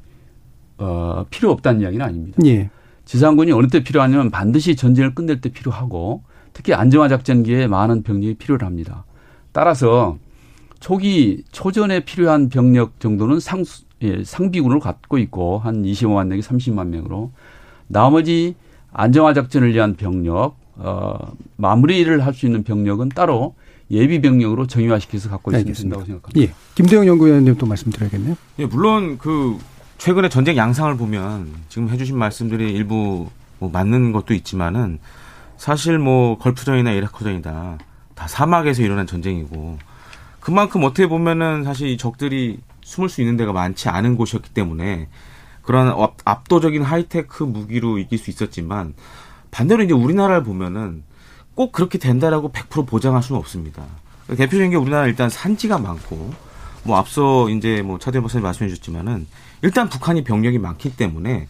어, 필요 없다는 이야기는 아닙니다. 예. 지상군이 어느 때 필요하냐면 반드시 전쟁을 끝낼 때 필요하고 특히 안정화 작전기에 많은 병력이 필요합니다. 따라서 초기 초전에 필요한 병력 정도는 상 예, 상비군을 갖고 있고 한 25만 명이 30만 명으로 나머지 안정화 작전을 위한 병력 어, 마무리를 할 수 있는 병력은 따로 예비 병력으로 정의화시켜서 갖고 있으면 된다고 생각합니다. 예. 김대영 연구위원님 또 말씀드려야겠네요. 예, 물론 그 최근에 전쟁 양상을 보면 지금 해주신 말씀들이 일부 뭐 맞는 것도 있지만은 사실 뭐 걸프전이나 이라크전이다 다 사막에서 일어난 전쟁이고 그만큼 어떻게 보면은 사실 이 적들이 숨을 수 있는 데가 많지 않은 곳이었기 때문에 그런 압도적인 하이테크 무기로 이길 수 있었지만 반대로 이제 우리나라를 보면은 꼭 그렇게 된다라고 100% 보장할 수는 없습니다. 대표적인 게 우리나라 일단 산지가 많고 뭐 앞서 이제 뭐 차대 박사님 말씀해 주셨지만은 일단 북한이 병력이 많기 때문에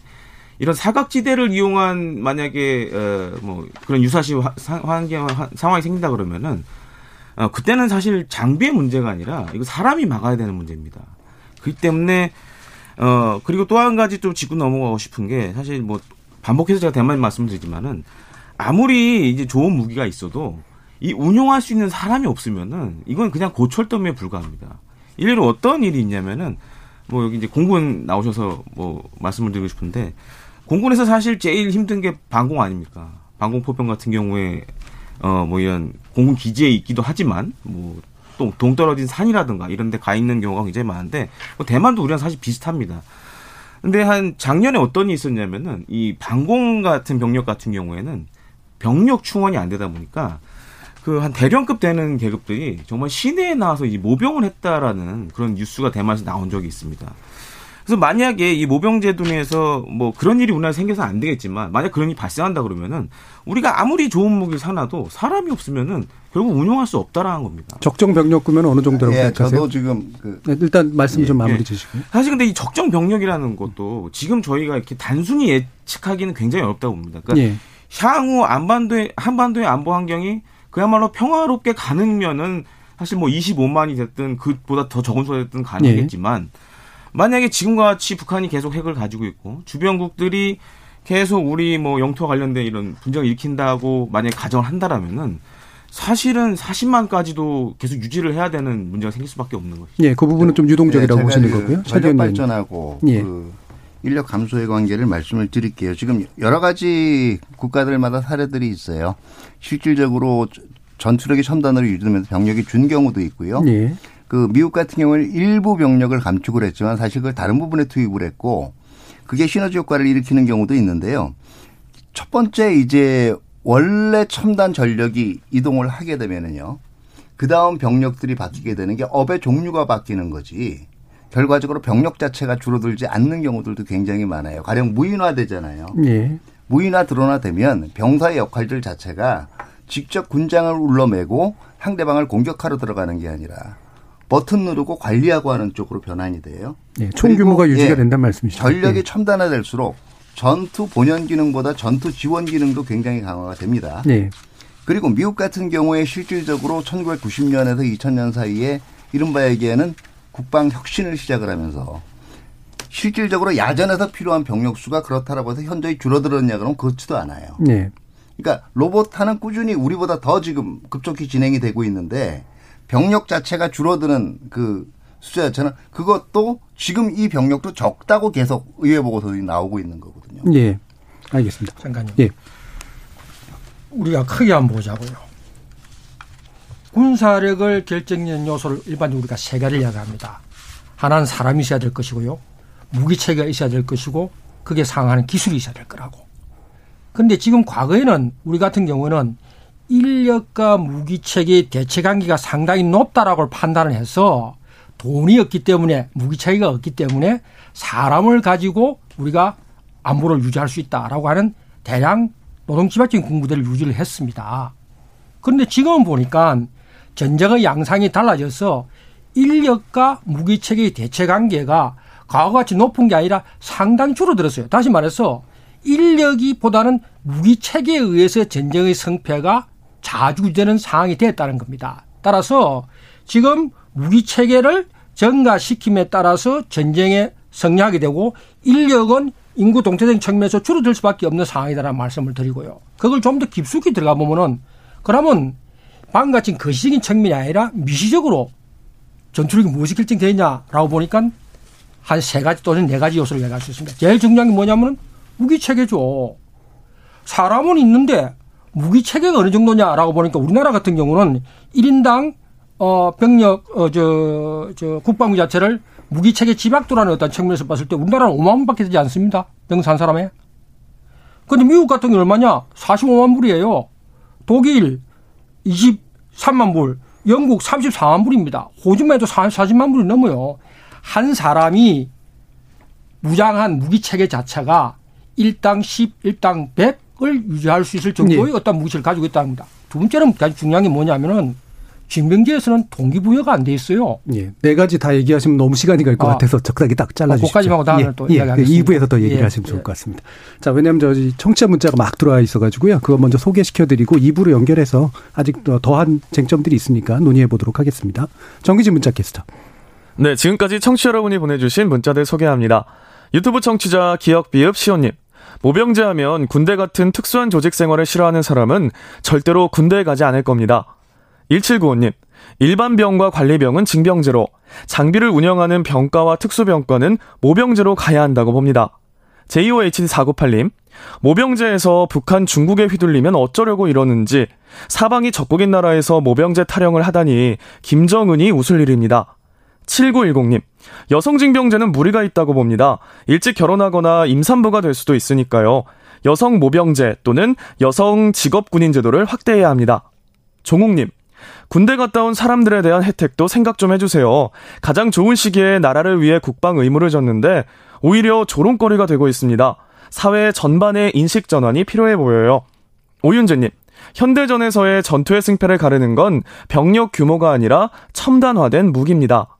이런 사각지대를 이용한 만약에 어뭐 그런 유사시 환경 상황이 생긴다 그러면은 어 그때는 사실 장비의 문제가 아니라 이거 사람이 막아야 되는 문제입니다. 그렇기 때문에 어 그리고 또 한 가지 좀 짚고 넘어가고 싶은 게 사실 뭐 반복해서 제가 대만 말씀드리지만은 아무리 이제 좋은 무기가 있어도 이 운용할 수 있는 사람이 없으면은 이건 그냥 고철더미에 불과합니다. 일례로 어떤 일이 있냐면은 뭐 여기 이제 공군 나오셔서 뭐 말씀을 드리고 싶은데 공군에서 사실 제일 힘든 게 방공 아닙니까? 방공 포병 같은 경우에 어 뭐 이런 공군 기지에 있기도 하지만 뭐 또 동떨어진 산이라든가 이런 데 가 있는 경우가 굉장히 많은데 뭐 대만도 우리랑 사실 비슷합니다. 근데 한 작년에 어떤 일이 있었냐면은 이 방공 같은 병력 같은 경우에는 병력 충원이 안 되다 보니까 그 한 대령급 되는 계급들이 정말 시내에 나와서 이 모병을 했다라는 그런 뉴스가 대만에서 나온 적이 있습니다. 그래서 만약에 이 모병제도에서 뭐 그런 일이 우리나라에 생겨서 안 되겠지만 만약 그런 일이 발생한다 그러면은 우리가 아무리 좋은 무기를 사놔도 사람이 없으면은 결국 운용할 수 없다라는 겁니다. 적정 병력 구면 어느 정도라고 예, 생각하세요? 저도 지금 그 네, 일단 말씀 좀 예, 마무리 예. 주시고요. 사실 근데 이 적정 병력이라는 것도 지금 저희가 이렇게 단순히 예측하기는 굉장히 어렵다고 봅니다. 그러니까 예. 향후 안반도의 한반도의 안보 환경이 그야말로 평화롭게 가능면은 사실 뭐 25만이 됐든 그보다 더 적은 수가 됐든 가능하겠지만 만약에 지금과 같이 북한이 계속 핵을 가지고 있고 주변국들이 계속 우리 뭐 영토와 관련된 이런 분쟁을 일으킨다고 만약에 가정을 한다라면은 사실은 40만까지도 계속 유지를 해야 되는 문제가 생길 수밖에 없는 것이죠. 예, 그 부분은 좀 유동적이라고 네, 보시는 그 거고요. 전력 발전하고 예. 그 인력 감소의 관계를 말씀을 드릴게요. 지금 여러 가지 국가들마다 사례들이 있어요. 실질적으로 전투력이 첨단으로 유지되면서 병력이 준 경우도 있고요. 예. 그 미국 같은 경우는 일부 병력을 감축을 했지만 사실 그걸 다른 부분에 투입을 했고 그게 시너지 효과를 일으키는 경우도 있는데요. 첫 번째 이제 원래 첨단 전력이 이동을 하게 되면은요. 그 다음 병력들이 바뀌게 되는 게 업의 종류가 바뀌는 거지. 결과적으로 병력 자체가 줄어들지 않는 경우들도 굉장히 많아요. 가령 무인화되잖아요. 예. 무인화 드러나되면 병사의 역할들 자체가 직접 군장을 울러매고 상대방을 공격하러 들어가는 게 아니라 버튼 누르고 관리하고 하는 쪽으로 변환이 돼요. 예, 총 규모가 유지가 예, 된다는 말씀이시죠. 전력이 예. 첨단화될수록 전투 본연 기능보다 전투 지원 기능도 굉장히 강화가 됩니다. 예. 그리고 미국 같은 경우에 실질적으로 1990년에서 2000년 사이에 이른바 얘기에는 국방 혁신을 시작을 하면서 실질적으로 야전에서 필요한 병력 수가 그렇다라고 해서 현저히 줄어들었냐 그러면 그렇지도 않아요. 예. 그러니까 로봇하는 꾸준히 우리보다 더 지금 급속히 진행이 되고 있는데 병력 자체가 줄어드는 그 숫자 자체는 그것도 지금 이 병력도 적다고 계속 의회 보고서들이 나오고 있는 거거든요. 예. 알겠습니다. 잠깐요. 예. 우리가 크게 한번 보자고요. 군사력을 결정짓는 요소를 일반적으로 우리가 세 가지를 이야기합니다. 하나는 사람이 있어야 될 것이고요. 무기체계가 있어야 될 것이고 그게 상하는 기술이 있어야 될 거라고. 근데 지금 과거에는 우리 같은 경우는 인력과 무기체계의 대체 관계가 상당히 높다라고 판단을 해서 돈이 없기 때문에 무기체계가 없기 때문에 사람을 가지고 우리가 안보를 유지할 수 있다라고 하는 대량 노동지발적인 군부대를 유지를 했습니다. 그런데 지금은 보니까 전쟁의 양상이 달라져서 인력과 무기 체계의 대체 관계가 과거같이 높은 게 아니라 상당히 줄어들었어요. 다시 말해서 인력이 보다는 무기 체계에 의해서 전쟁의 성패가 자주 되는 상황이 됐다는 겁니다. 따라서 지금 무기 체계를 증가시킴에 따라서 전쟁에 승리하게 되고 인력은 인구 동태적 측면에서 줄어들 수밖에 없는 상황이다라는 말씀을 드리고요. 그걸 좀 더 깊숙이 들어가 보면은 그러면 방금 같은 거시적인 측면이 아니라 미시적으로 전투력이 무엇이 결정되느냐라고 보니까 한 세 가지 또는 네 가지 요소를 얘기할 수 있습니다. 제일 중요한 게 뭐냐면은 무기 체계죠. 사람은 있는데 무기 체계가 어느 정도냐라고 보니까 우리나라 같은 경우는 1인당 어 병력 어 저 저 국방부 자체를 무기 체계 집약도라는 어떤 측면에서 봤을 때 우리나라는 5만 불밖에 되지 않습니다. 한 사람에. 근데 미국 같은 경우 얼마냐? 45만 불이에요. 독일 23만 불, 영국 34만 불입니다. 호주만 해도 40만 불이 넘어요. 한 사람이 무장한 무기 체계 자체가 1당 10, 1당 100을 유지할 수 있을 정도의 예. 어떤 무기를 가지고 있다는 겁니다. 두 번째는 가장 중요한 게 뭐냐면은 징병제에서는 동기부여가 안 돼 있어요. 예. 네 가지 다 얘기하시면 너무 시간이 갈것 아. 같아서 적당히 딱 잘라주시죠. 그까지만 하고 다음에 예. 또 예. 이야기하겠습니다. 2부에서 더 얘기를 예. 하시면 좋을 예. 것 같습니다. 자, 왜냐하면 저 청취자 문자가 막 들어와 있어가지고요. 그거 먼저 소개시켜드리고 2부로 연결해서 아직 더- 더한 쟁점들이 있으니까 논의해 보도록 하겠습니다. 정기진 문자 캐스터. 네, 지금까지 청취자 여러분이 보내주신 문자들 소개합니다. 유튜브 청취자 기억비읍 시온님. 모병제 하면 군대 같은 특수한 조직 생활을 싫어하는 사람은 절대로 군대에 가지 않을 겁니다. 1795님. 일반 병과 관리병은 징병제로, 장비를 운영하는 병과와 특수병과는 모병제로 가야 한다고 봅니다. JOHD498님. 모병제에서 북한 중국에 휘둘리면 어쩌려고 이러는지 사방이 적국인 나라에서 모병제 타령을 하다니 김정은이 웃을 일입니다. 7910님. 여성 징병제는 무리가 있다고 봅니다. 일찍 결혼하거나 임산부가 될 수도 있으니까요. 여성 모병제 또는 여성 직업군인 제도를 확대해야 합니다. 종욱님. 군대 갔다 온 사람들에 대한 혜택도 생각 좀 해주세요. 가장 좋은 시기에 나라를 위해 국방 의무를 졌는데 오히려 조롱거리가 되고 있습니다. 사회 전반의 인식 전환이 필요해 보여요. 오윤재님. 현대전에서의 전투의 승패를 가르는 건 병력 규모가 아니라 첨단화된 무기입니다.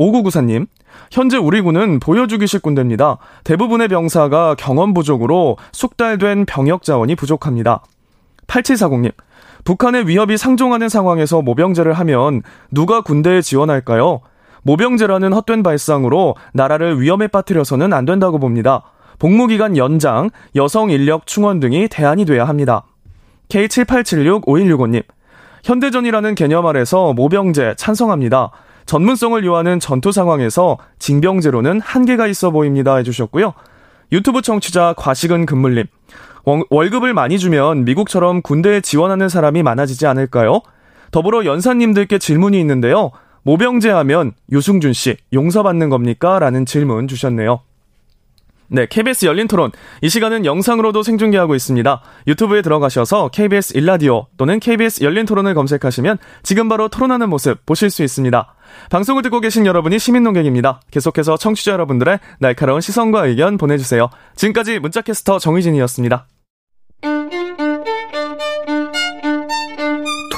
5994님, 현재 우리 군은 보여주기식 군대입니다. 대부분의 병사가 경험 부족으로 숙달된 병역 자원이 부족합니다. 8740님, 북한의 위협이 상종하는 상황에서 모병제를 하면 누가 군대에 지원할까요? 모병제라는 헛된 발상으로 나라를 위험에 빠뜨려서는 안 된다고 봅니다. 복무기간 연장, 여성 인력 충원 등이 대안이 돼야 합니다. K78765165님, 현대전이라는 개념 아래서 모병제 찬성합니다. 전문성을 요하는 전투 상황에서 징병제로는 한계가 있어 보입니다 해주셨고요. 유튜브 청취자 과식은 금물님. 월- 월급을 많이 주면 미국처럼 군대에 지원하는 사람이 많아지지 않을까요? 더불어 연사님들께 질문이 있는데요. 모병제 하면 유승준 씨 용서받는 겁니까? 라는 질문 주셨네요. 네, KBS 열린 토론. 이 시간은 영상으로도 생중계하고 있습니다. 유튜브에 들어가셔서 KBS 일라디오 또는 KBS 열린 토론을 검색하시면 지금 바로 토론하는 모습 보실 수 있습니다. 방송을 듣고 계신 여러분이 시민 농객입니다. 계속해서 청취자 여러분들의 날카로운 시선과 의견 보내주세요. 지금까지 문자캐스터 정희진이었습니다.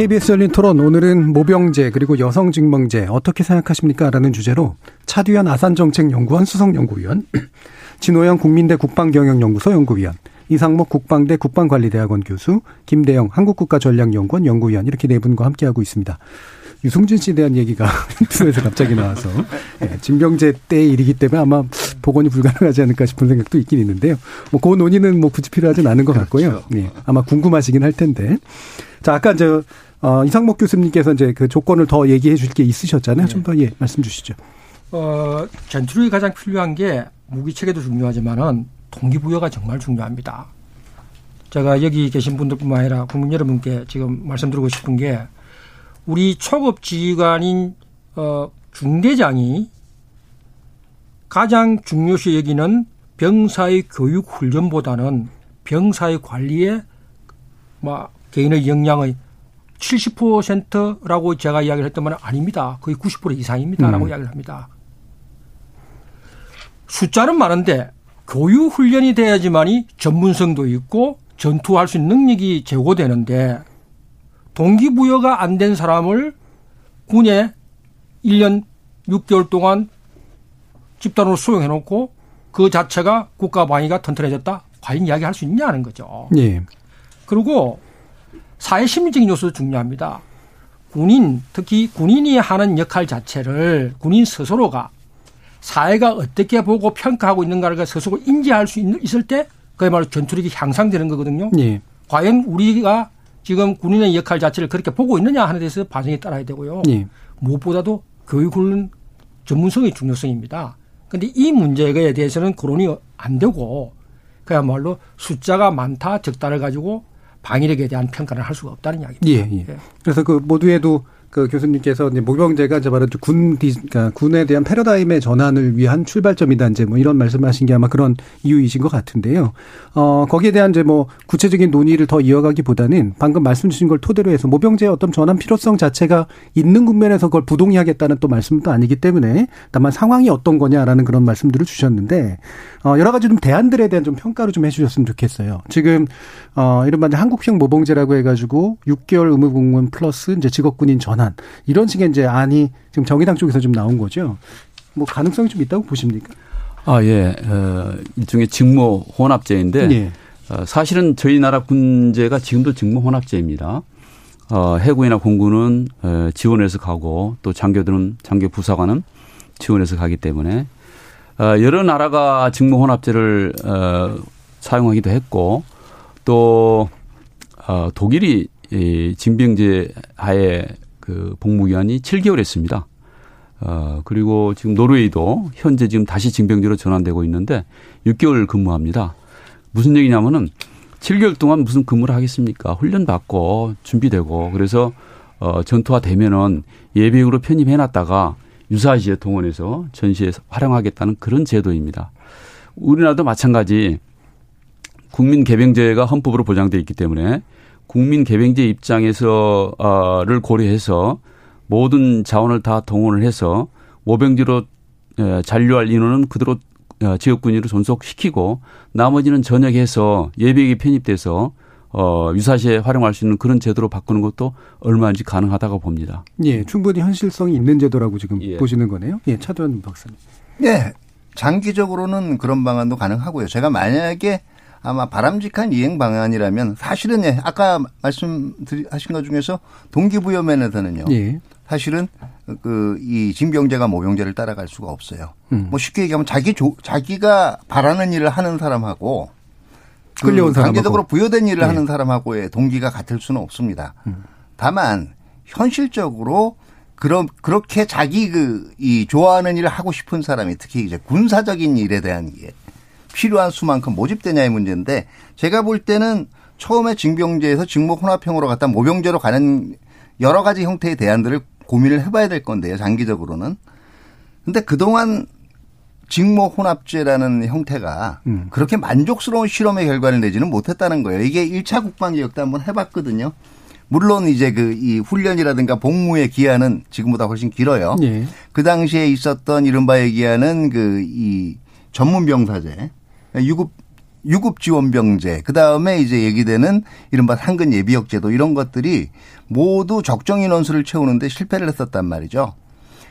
KBS 열린 토론 오늘은 모병제 그리고 여성 증명제 어떻게 생각하십니까? 라는 주제로 차두현 아산정책연구원 수석연구위원 진호영 국민대 국방경영연구소 연구위원 이상목 국방대 국방관리대학원 교수 김대영 한국국가전략연구원 연구위원 이렇게 네 분과 함께하고 있습니다. 유승준 씨에 대한 얘기가 투에서 갑자기 나와서 예, 진병제 때의 일이기 때문에 아마 복원이 불가능하지 않을까 싶은 생각도 있긴 있는데요. 뭐 그 논의는 뭐 굳이 필요하진 않은 것 같고요. 예, 아마 궁금하시긴 할 텐데. 자 아까 저 어, 이상목 교수님께서 이제 그 조건을 더 얘기해 줄 게 있으셨잖아요. 좀 더 예, 말씀 주시죠. 어, 전투력이 가장 필요한 게 무기 체계도 중요하지만은 동기부여가 정말 중요합니다. 제가 여기 계신 분들뿐만 아니라 국민 여러분께 지금 말씀드리고 싶은 게 우리 초급 지휘관인 어, 중대장이 가장 중요시 여기는 병사의 교육 훈련보다는 병사의 관리에 뭐 개인의 역량의 70%라고 제가 이야기를 했더만 아닙니다. 거의 90% 이상입니다라고 음. 이야기를 합니다. 숫자는 많은데 교육 훈련이 돼야지만이 전문성도 있고 전투할 수 있는 능력이 제고되는데 동기부여가 안 된 사람을 군에 1년 6개월 동안 집단으로 수용해 놓고 그 자체가 국가 방위가 튼튼해졌다? 과연 이야기할 수 있냐는 거죠. 예. 그리고 사회 심리적인 요소도 중요합니다. 군인, 특히 군인이 하는 역할 자체를 군인 스스로가 사회가 어떻게 보고 평가하고 있는가를 스스로 인지할 수 있- 있을 때 그야말로 전투력이 향상되는 거거든요. 예. 과연 우리가 지금 군인의 역할 자체를 그렇게 보고 있느냐 하는 데서 반성이 따라야 되고요. 예. 무엇보다도 교육훈련 전문성의 중요성입니다. 근데 이 문제에 대해서는 거론이 안 되고 그야말로 숫자가 많다 적다를 가지고 방위력에 대한 평가를 할 수가 없다는 이야기입니다. 예, 예. 그래서 그 모두에도 그 교수님께서 이제 모병제가 이제 바로 군, 디, 그러니까 군에 대한 패러다임의 전환을 위한 출발점이다 이제 뭐 이런 말씀하신 게 아마 그런 이유이신 것 같은데요. 어, 거기에 대한 이제 뭐 구체적인 논의를 더 이어가기보다는 방금 말씀 주신 걸 토대로 해서 모병제의 어떤 전환 필요성 자체가 있는 국면에서 그걸 부동의 하겠다는 또 말씀도 아니기 때문에 다만 상황이 어떤 거냐라는 그런 말씀들을 주셨는데 어, 여러 가지 좀 대안들에 대한 좀 평가를 좀 해주셨으면 좋겠어요. 지금 어, 이른바 한국형 모병제라고 해가지고 6개월 의무공무원 플러스 이제 직업군인 전환 이런 식의 이제 안이 지금 정의당 쪽에서 좀 나온 거죠. 뭐 가능성이 좀 있다고 보십니까? 아 예, 어, 일종의 직무 혼합제인데 예. 어, 사실은 저희 나라 군제가 지금도 직무 혼합제입니다. 어, 해군이나 공군은 어, 지원해서 가고 또 장교들은 장교 부사관은 지원해서 가기 때문에 어, 여러 나라가 직무 혼합제를 어, 사용하기도 했고 또 어, 독일이 이 징병제 하에 그 복무 기간이 7개월 했습니다. 어, 그리고 지금 노르웨이도 현재 지금 다시 징병제로 전환되고 있는데 6개월 근무합니다. 무슨 얘기냐면은 7개월 동안 무슨 근무를 하겠습니까? 훈련 받고 준비되고 그래서 어, 전투화 되면은 예비역으로 편입해 놨다가 유사시에 동원해서 전시에 활용하겠다는 그런 제도입니다. 우리나라도 마찬가지 국민 개병제가 헌법으로 보장돼 있기 때문에 국민 개병제 입장에서를 고려해서 모든 자원을 다 동원을 해서 모병제로 잔류할 인원은 그대로 지역군위로 존속시키고 나머지는 전역해서 예비역이 편입돼서 어, 유사시에 활용할 수 있는 그런 제도로 바꾸는 것도 얼마든지 가능하다고 봅니다. 예, 충분히 현실성이 있는 제도라고 지금 예. 보시는 거네요. 예, 차도현 박사님. 네. 장기적으로는 그런 방안도 가능하고요. 제가 만약에 아마 바람직한 이행 방안이라면 사실은 예, 아까 말씀하신 것 중에서 동기부여 면에서는요. 예. 사실은 그이 징병제가 모병제를 따라갈 수가 없어요. 음. 뭐 쉽게 얘기하면 자기 조, 자기가 바라는 일을 하는 사람하고 그 끌려온 사람하고. 강제적으로 부여된 일을 네. 하는 사람하고의 동기가 같을 수는 없습니다. 다만 현실적으로 그런 그렇게 자기 그 이 좋아하는 일을 하고 싶은 사람이 특히 이제 군사적인 일에 대한 게 필요한 수만큼 모집되냐의 문제인데 제가 볼 때는 처음에 징병제에서 직무 혼합형으로 갔다 모병제로 가는 여러 가지 형태의 대안들을 고민을 해봐야 될 건데요. 장기적으로는. 근데 그동안 직무 혼합제라는 형태가 음. 그렇게 만족스러운 실험의 결과를 내지는 못했다는 거예요. 이게 1차 국방개혁도 한번 해봤거든요. 물론 이제 그 이 훈련이라든가 복무의 기한은 지금보다 훨씬 길어요. 예. 그 당시에 있었던 이른바 얘기하는 그 이 전문병사제, 유급 유급 지원병제, 그 다음에 이제 얘기되는 이른바 상근 예비역 제도 이런 것들이 모두 적정 인원수를 채우는데 실패를 했었단 말이죠.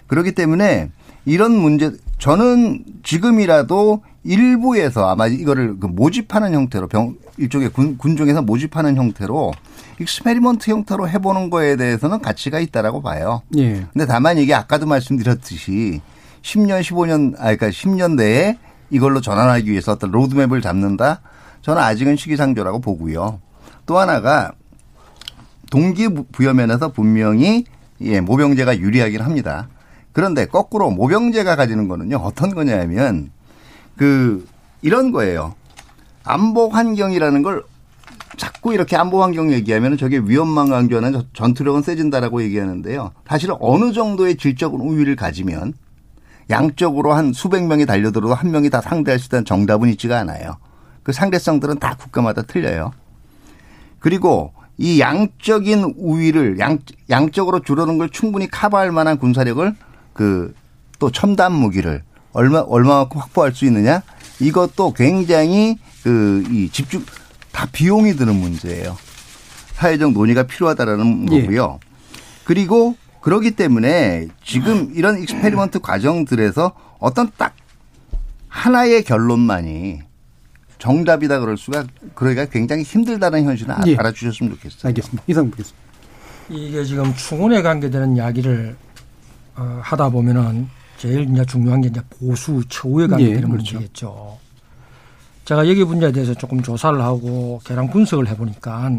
그렇기 때문에 이런 문제, 저는 지금이라도 일부에서 아마 이거를 그 모집하는 형태로 병, 일종의 군, 군중에서 모집하는 형태로 experiment 형태로 해보는 거에 대해서는 가치가 있다라고 봐요. 예. 근데 다만 이게 아까도 말씀드렸듯이 10년, 15년, 아, 그러니까 10년 내에 이걸로 전환하기 위해서 어떤 로드맵을 잡는다? 저는 아직은 시기상조라고 보고요. 또 하나가 동기부여 면에서 분명히 예, 모병제가 유리하긴 합니다. 그런데 거꾸로 모병제가 가지는 거는요, 어떤 거냐면 그 이런 거예요. 안보 환경이라는 걸 자꾸 이렇게 안보 환경 얘기하면 저게 위험만 강조하는 전투력은 세진다라고 얘기하는데요. 사실은 어느 정도의 질적 우위를 가지면 양적으로 한 수백 명이 달려들어도 한 명이 다 상대할 수 있다는 정답은 있지가 않아요. 그 상대성들은 다 국가마다 틀려요. 그리고 이 양적인 우위를 양, 양적으로 줄어든 걸 충분히 커버할 만한 군사력을 그 또 첨단 무기를 얼마 얼마만큼 확보할 수 있느냐 이것도 굉장히 그 이 집중 다 비용이 드는 문제예요. 사회적 논의가 필요하다라는 예. 거고요. 그리고 그러기 때문에 지금 이런 experiment 과정들에서 어떤 딱 하나의 결론만이 정답이다 그럴 수가 그러기가 굉장히 힘들다는 현실을 아- 예. 알아주셨으면 좋겠어요. 알겠습니다. 이상 보겠습니다. 이게 지금 충원에 관계되는 이야기를 어, 하다 보면은 제일 이제 중요한 게 이제 보수 처우에 관계되는 예, 그렇죠. 문제겠죠. 제가 여기 문제에 대해서 조금 조사를 하고 계량 분석을 해보니까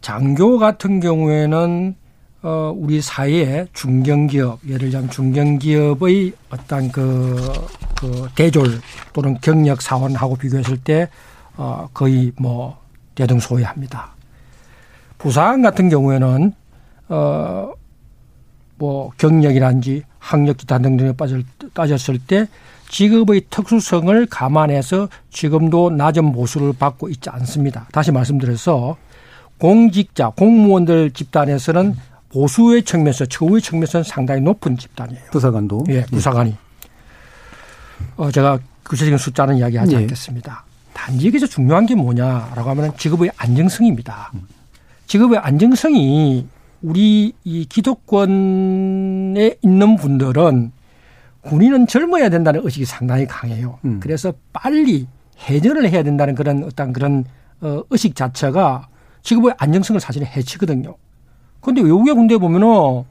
장교 같은 경우에는 어, 우리 사회의 중견기업, 예를 들자면 중견기업의 어떤 그 그 대졸 또는 경력 사원하고 비교했을 때 어, 거의 뭐 대등소이합니다. 부산 같은 경우에는 어, 뭐 경력이란지 학력 기타 등등에 빠질, 따졌을 때 직업의 특수성을 감안해서 지금도 낮은 보수를 받고 있지 않습니다. 다시 말씀드려서 공직자, 공무원들 집단에서는 보수의 측면에서, 처우의 측면에서는 상당히 높은 집단이에요. 부사관도. 예, 부사관이. 어, 제가 구체적인 숫자는 이야기하지 예. 않겠습니다. 단지 여기서 중요한 게 뭐냐라고 하면 직업의 안정성입니다. 직업의 안정성이 우리 이 기득권에 있는 분들은 군인은 젊어야 된다는 의식이 상당히 강해요. 음. 그래서 빨리 해전을 해야 된다는 그런 어떤 그런 어, 의식 자체가 직업의 안정성을 사실은 해치거든요. 근데 외국의 군대에 보면은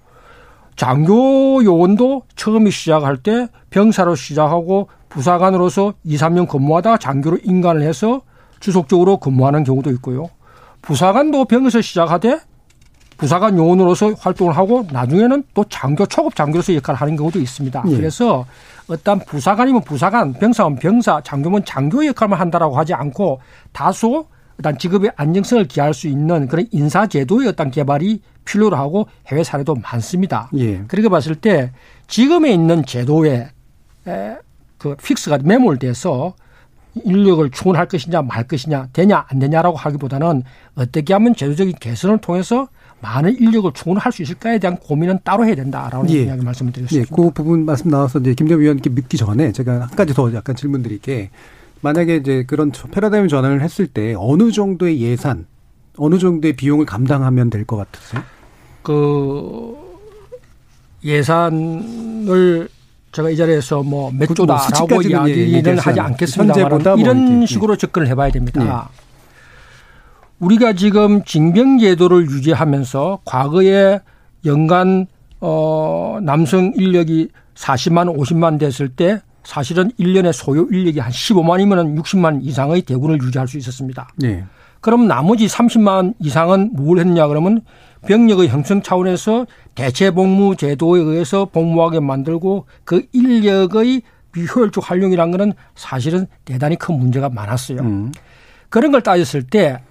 장교 요원도 처음에 시작할 때 병사로 시작하고 부사관으로서 2, 3년 근무하다가 장교로 인간을 해서 지속적으로 근무하는 경우도 있고요. 부사관도 병에서 시작하되 부사관 요원으로서 활동을 하고 나중에는 또 장교 초급 장교로서 역할을 하는 경우도 있습니다. 예. 그래서 어떤 부사관이면 부사관, 병사면 병사, 장교면 장교 역할만 한다라고 하지 않고 다소 어떤 직업의 안정성을 기할 수 있는 그런 인사 제도의 어떤 개발이 필요로 하고 해외 사례도 많습니다. 예. 그렇게 봤을 때 지금에 있는 제도에 에, 그 픽스가 매몰돼서 인력을 충원할 것이냐 말 것이냐 되냐 안 되냐라고 하기보다는 어떻게 하면 제도적인 개선을 통해서 많은 인력을 충원할 수 있을까에 대한 고민은 따로 해야 된다라는 예. 이야기 말씀을 예, 드렸습니다. 그 부분 말씀 나와서 이제 김대우 위원님께 묻기 전에 제가 한 가지 더 약간 질문 드릴 게. 만약에 이제 그런 패러다임 전환을 했을 때 어느 정도의 예산, 어느 정도의 비용을 감당하면 될 것 같으세요? 그 예산을 제가 이 자리에서 뭐몇 그뭐 조다라고 예, 이야기는 얘기하지 하지. 않겠습니다만 뭐 이런 예. 식으로 접근을 해봐야 됩니다. 우리가 지금 징병제도를 유지하면서 과거에 연간 어 남성 인력이 40만 50만 됐을 때 사실은 1년에 소요 인력이 한 15만이면 60만 이상의 대군을 유지할 수 있었습니다. 네. 그럼 나머지 30만 이상은 뭘 했냐 그러면 병력의 형성 차원에서 대체 복무 제도에 의해서 복무하게 만들고 그 인력의 비효율적 활용이라는 것은 사실은 대단히 큰 문제가 많았어요. 음. 그런 걸 따졌을 때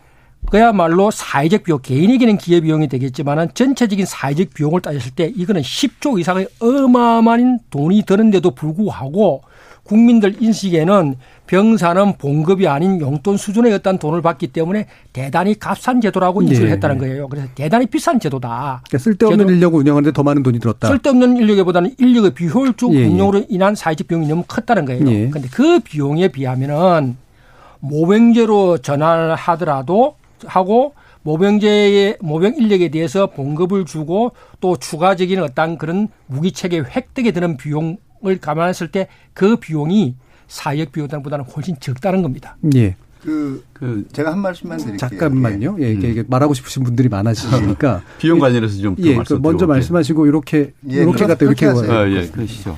그야말로 사회적 비용, 개인에게는 기회 비용이 되겠지만은 전체적인 사회적 비용을 따졌을 때 이거는 10조 이상의 어마어마한 돈이 드는데도 불구하고 국민들 인식에는 병사는 봉급이 아닌 용돈 수준의 어떤 돈을 받기 때문에 대단히 값싼 제도라고 인식을 네. 했다는 거예요. 그래서 대단히 비싼 제도다. 그러니까 쓸데없는 제도- 인력을 운영하는데 더 많은 돈이 들었다. 쓸데없는 인력보다는 인력의 비효율적 예, 예. 운용으로 인한 사회적 비용이 너무 컸다는 거예요. 예. 그런데 그 비용에 비하면은 모병제로 전환을 하더라도 하고 모병제의 모병 인력에 대해서 봉급을 주고 또 추가적인 어떤 그런 무기 체계 획득에 드는 비용을 감안했을 때 그 비용이 사회적 비용보다는 훨씬 적다는 겁니다. 예. 그, 그 제가 한 말씀만 드릴게요. 잠깐만요. 예, 이게, 이게 말하고 싶으신 분들이 많아지니까 비용 관련해서 좀 예, 말씀 그 먼저. 말씀하시고 이렇게 예, 이렇게 갔다 이렇게 와요. 아, 예, 그러시죠.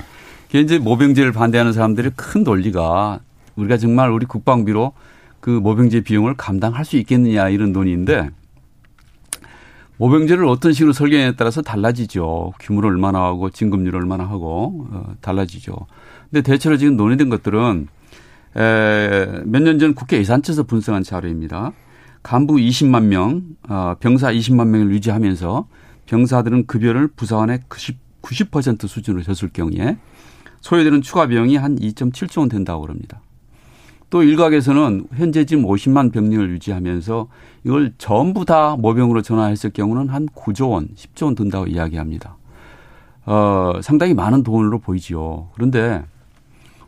이게 이제 모병제를 반대하는 사람들의 큰 논리가 우리가 정말 우리 국방비로 그 모병제 비용을 감당할 수 있겠느냐 이런 논의인데 모병제를 어떤 식으로 설계에 따라서 달라지죠. 규모를 얼마나 하고 진급률을 얼마나 하고 어, 달라지죠. 근데 대체로 지금 논의된 것들은 몇 년 전 국회 예산처에서 분석한 자료입니다. 간부 20만 명, 어, 병사 20만 명을 유지하면서 병사들은 급여를 부사관의 90, 90% 수준으로 줬을 경우에 소요되는 추가 비용이 한 2.7조 원 된다고 그럽니다. 또 일각에서는 현재 지금 50만 병력을 유지하면서 이걸 전부 다 모병으로 전환했을 경우는 한 9조 원, 10조 원 든다고 이야기합니다. 어, 상당히 많은 돈으로 보이지요. 그런데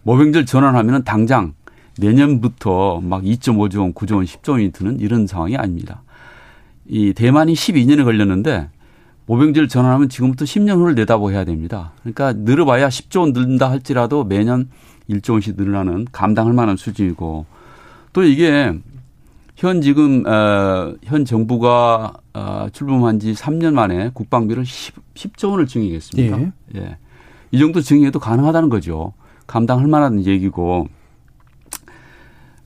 모병들 전환하면 당장 내년부터 막 2.5조 원, 9조 원, 10조 원이 드는 이런 상황이 아닙니다. 이 대만이 12년에 걸렸는데 모병제를 전환하면 지금부터 10년 후를 내다보해야 됩니다. 그러니까 늘어봐야 10조 원 늘린다 할지라도 매년 1조 원씩 늘어나는 감당할 만한 수준이고 또 이게 현 지금 어, 현 정부가 어, 출범한 지 3년 만에 국방비를 10, 10조 원을 증액했습니다. 예. 예. 이 정도 증액도 가능하다는 거죠. 감당할 만한 얘기고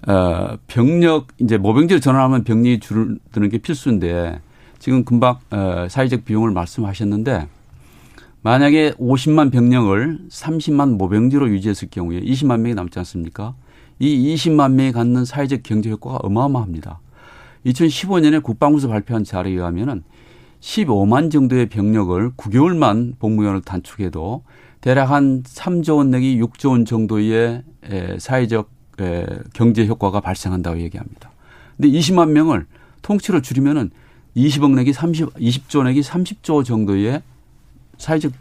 어, 병력 이제 모병제를 전환하면 병력이 줄어드는 게 필수인데 지금 금방 어, 사회적 비용을 말씀하셨는데 만약에 50만 병력을 30만 모병지로 유지했을 경우에 20만 명이 남지 않습니까? 이 20만 명이 갖는 사회적 경제 효과가 어마어마합니다. 2015년에 국방부에서 발표한 자료에 의하면은 15만 정도의 병력을 9개월만 복무원을 단축해도 대략 한 3조 원 내기 6조 원 정도의 사회적 경제 효과가 발생한다고 얘기합니다. 근데 20만 명을 통째로 줄이면은 20억 내지 30, 20조 내지 30조 정도의 사회적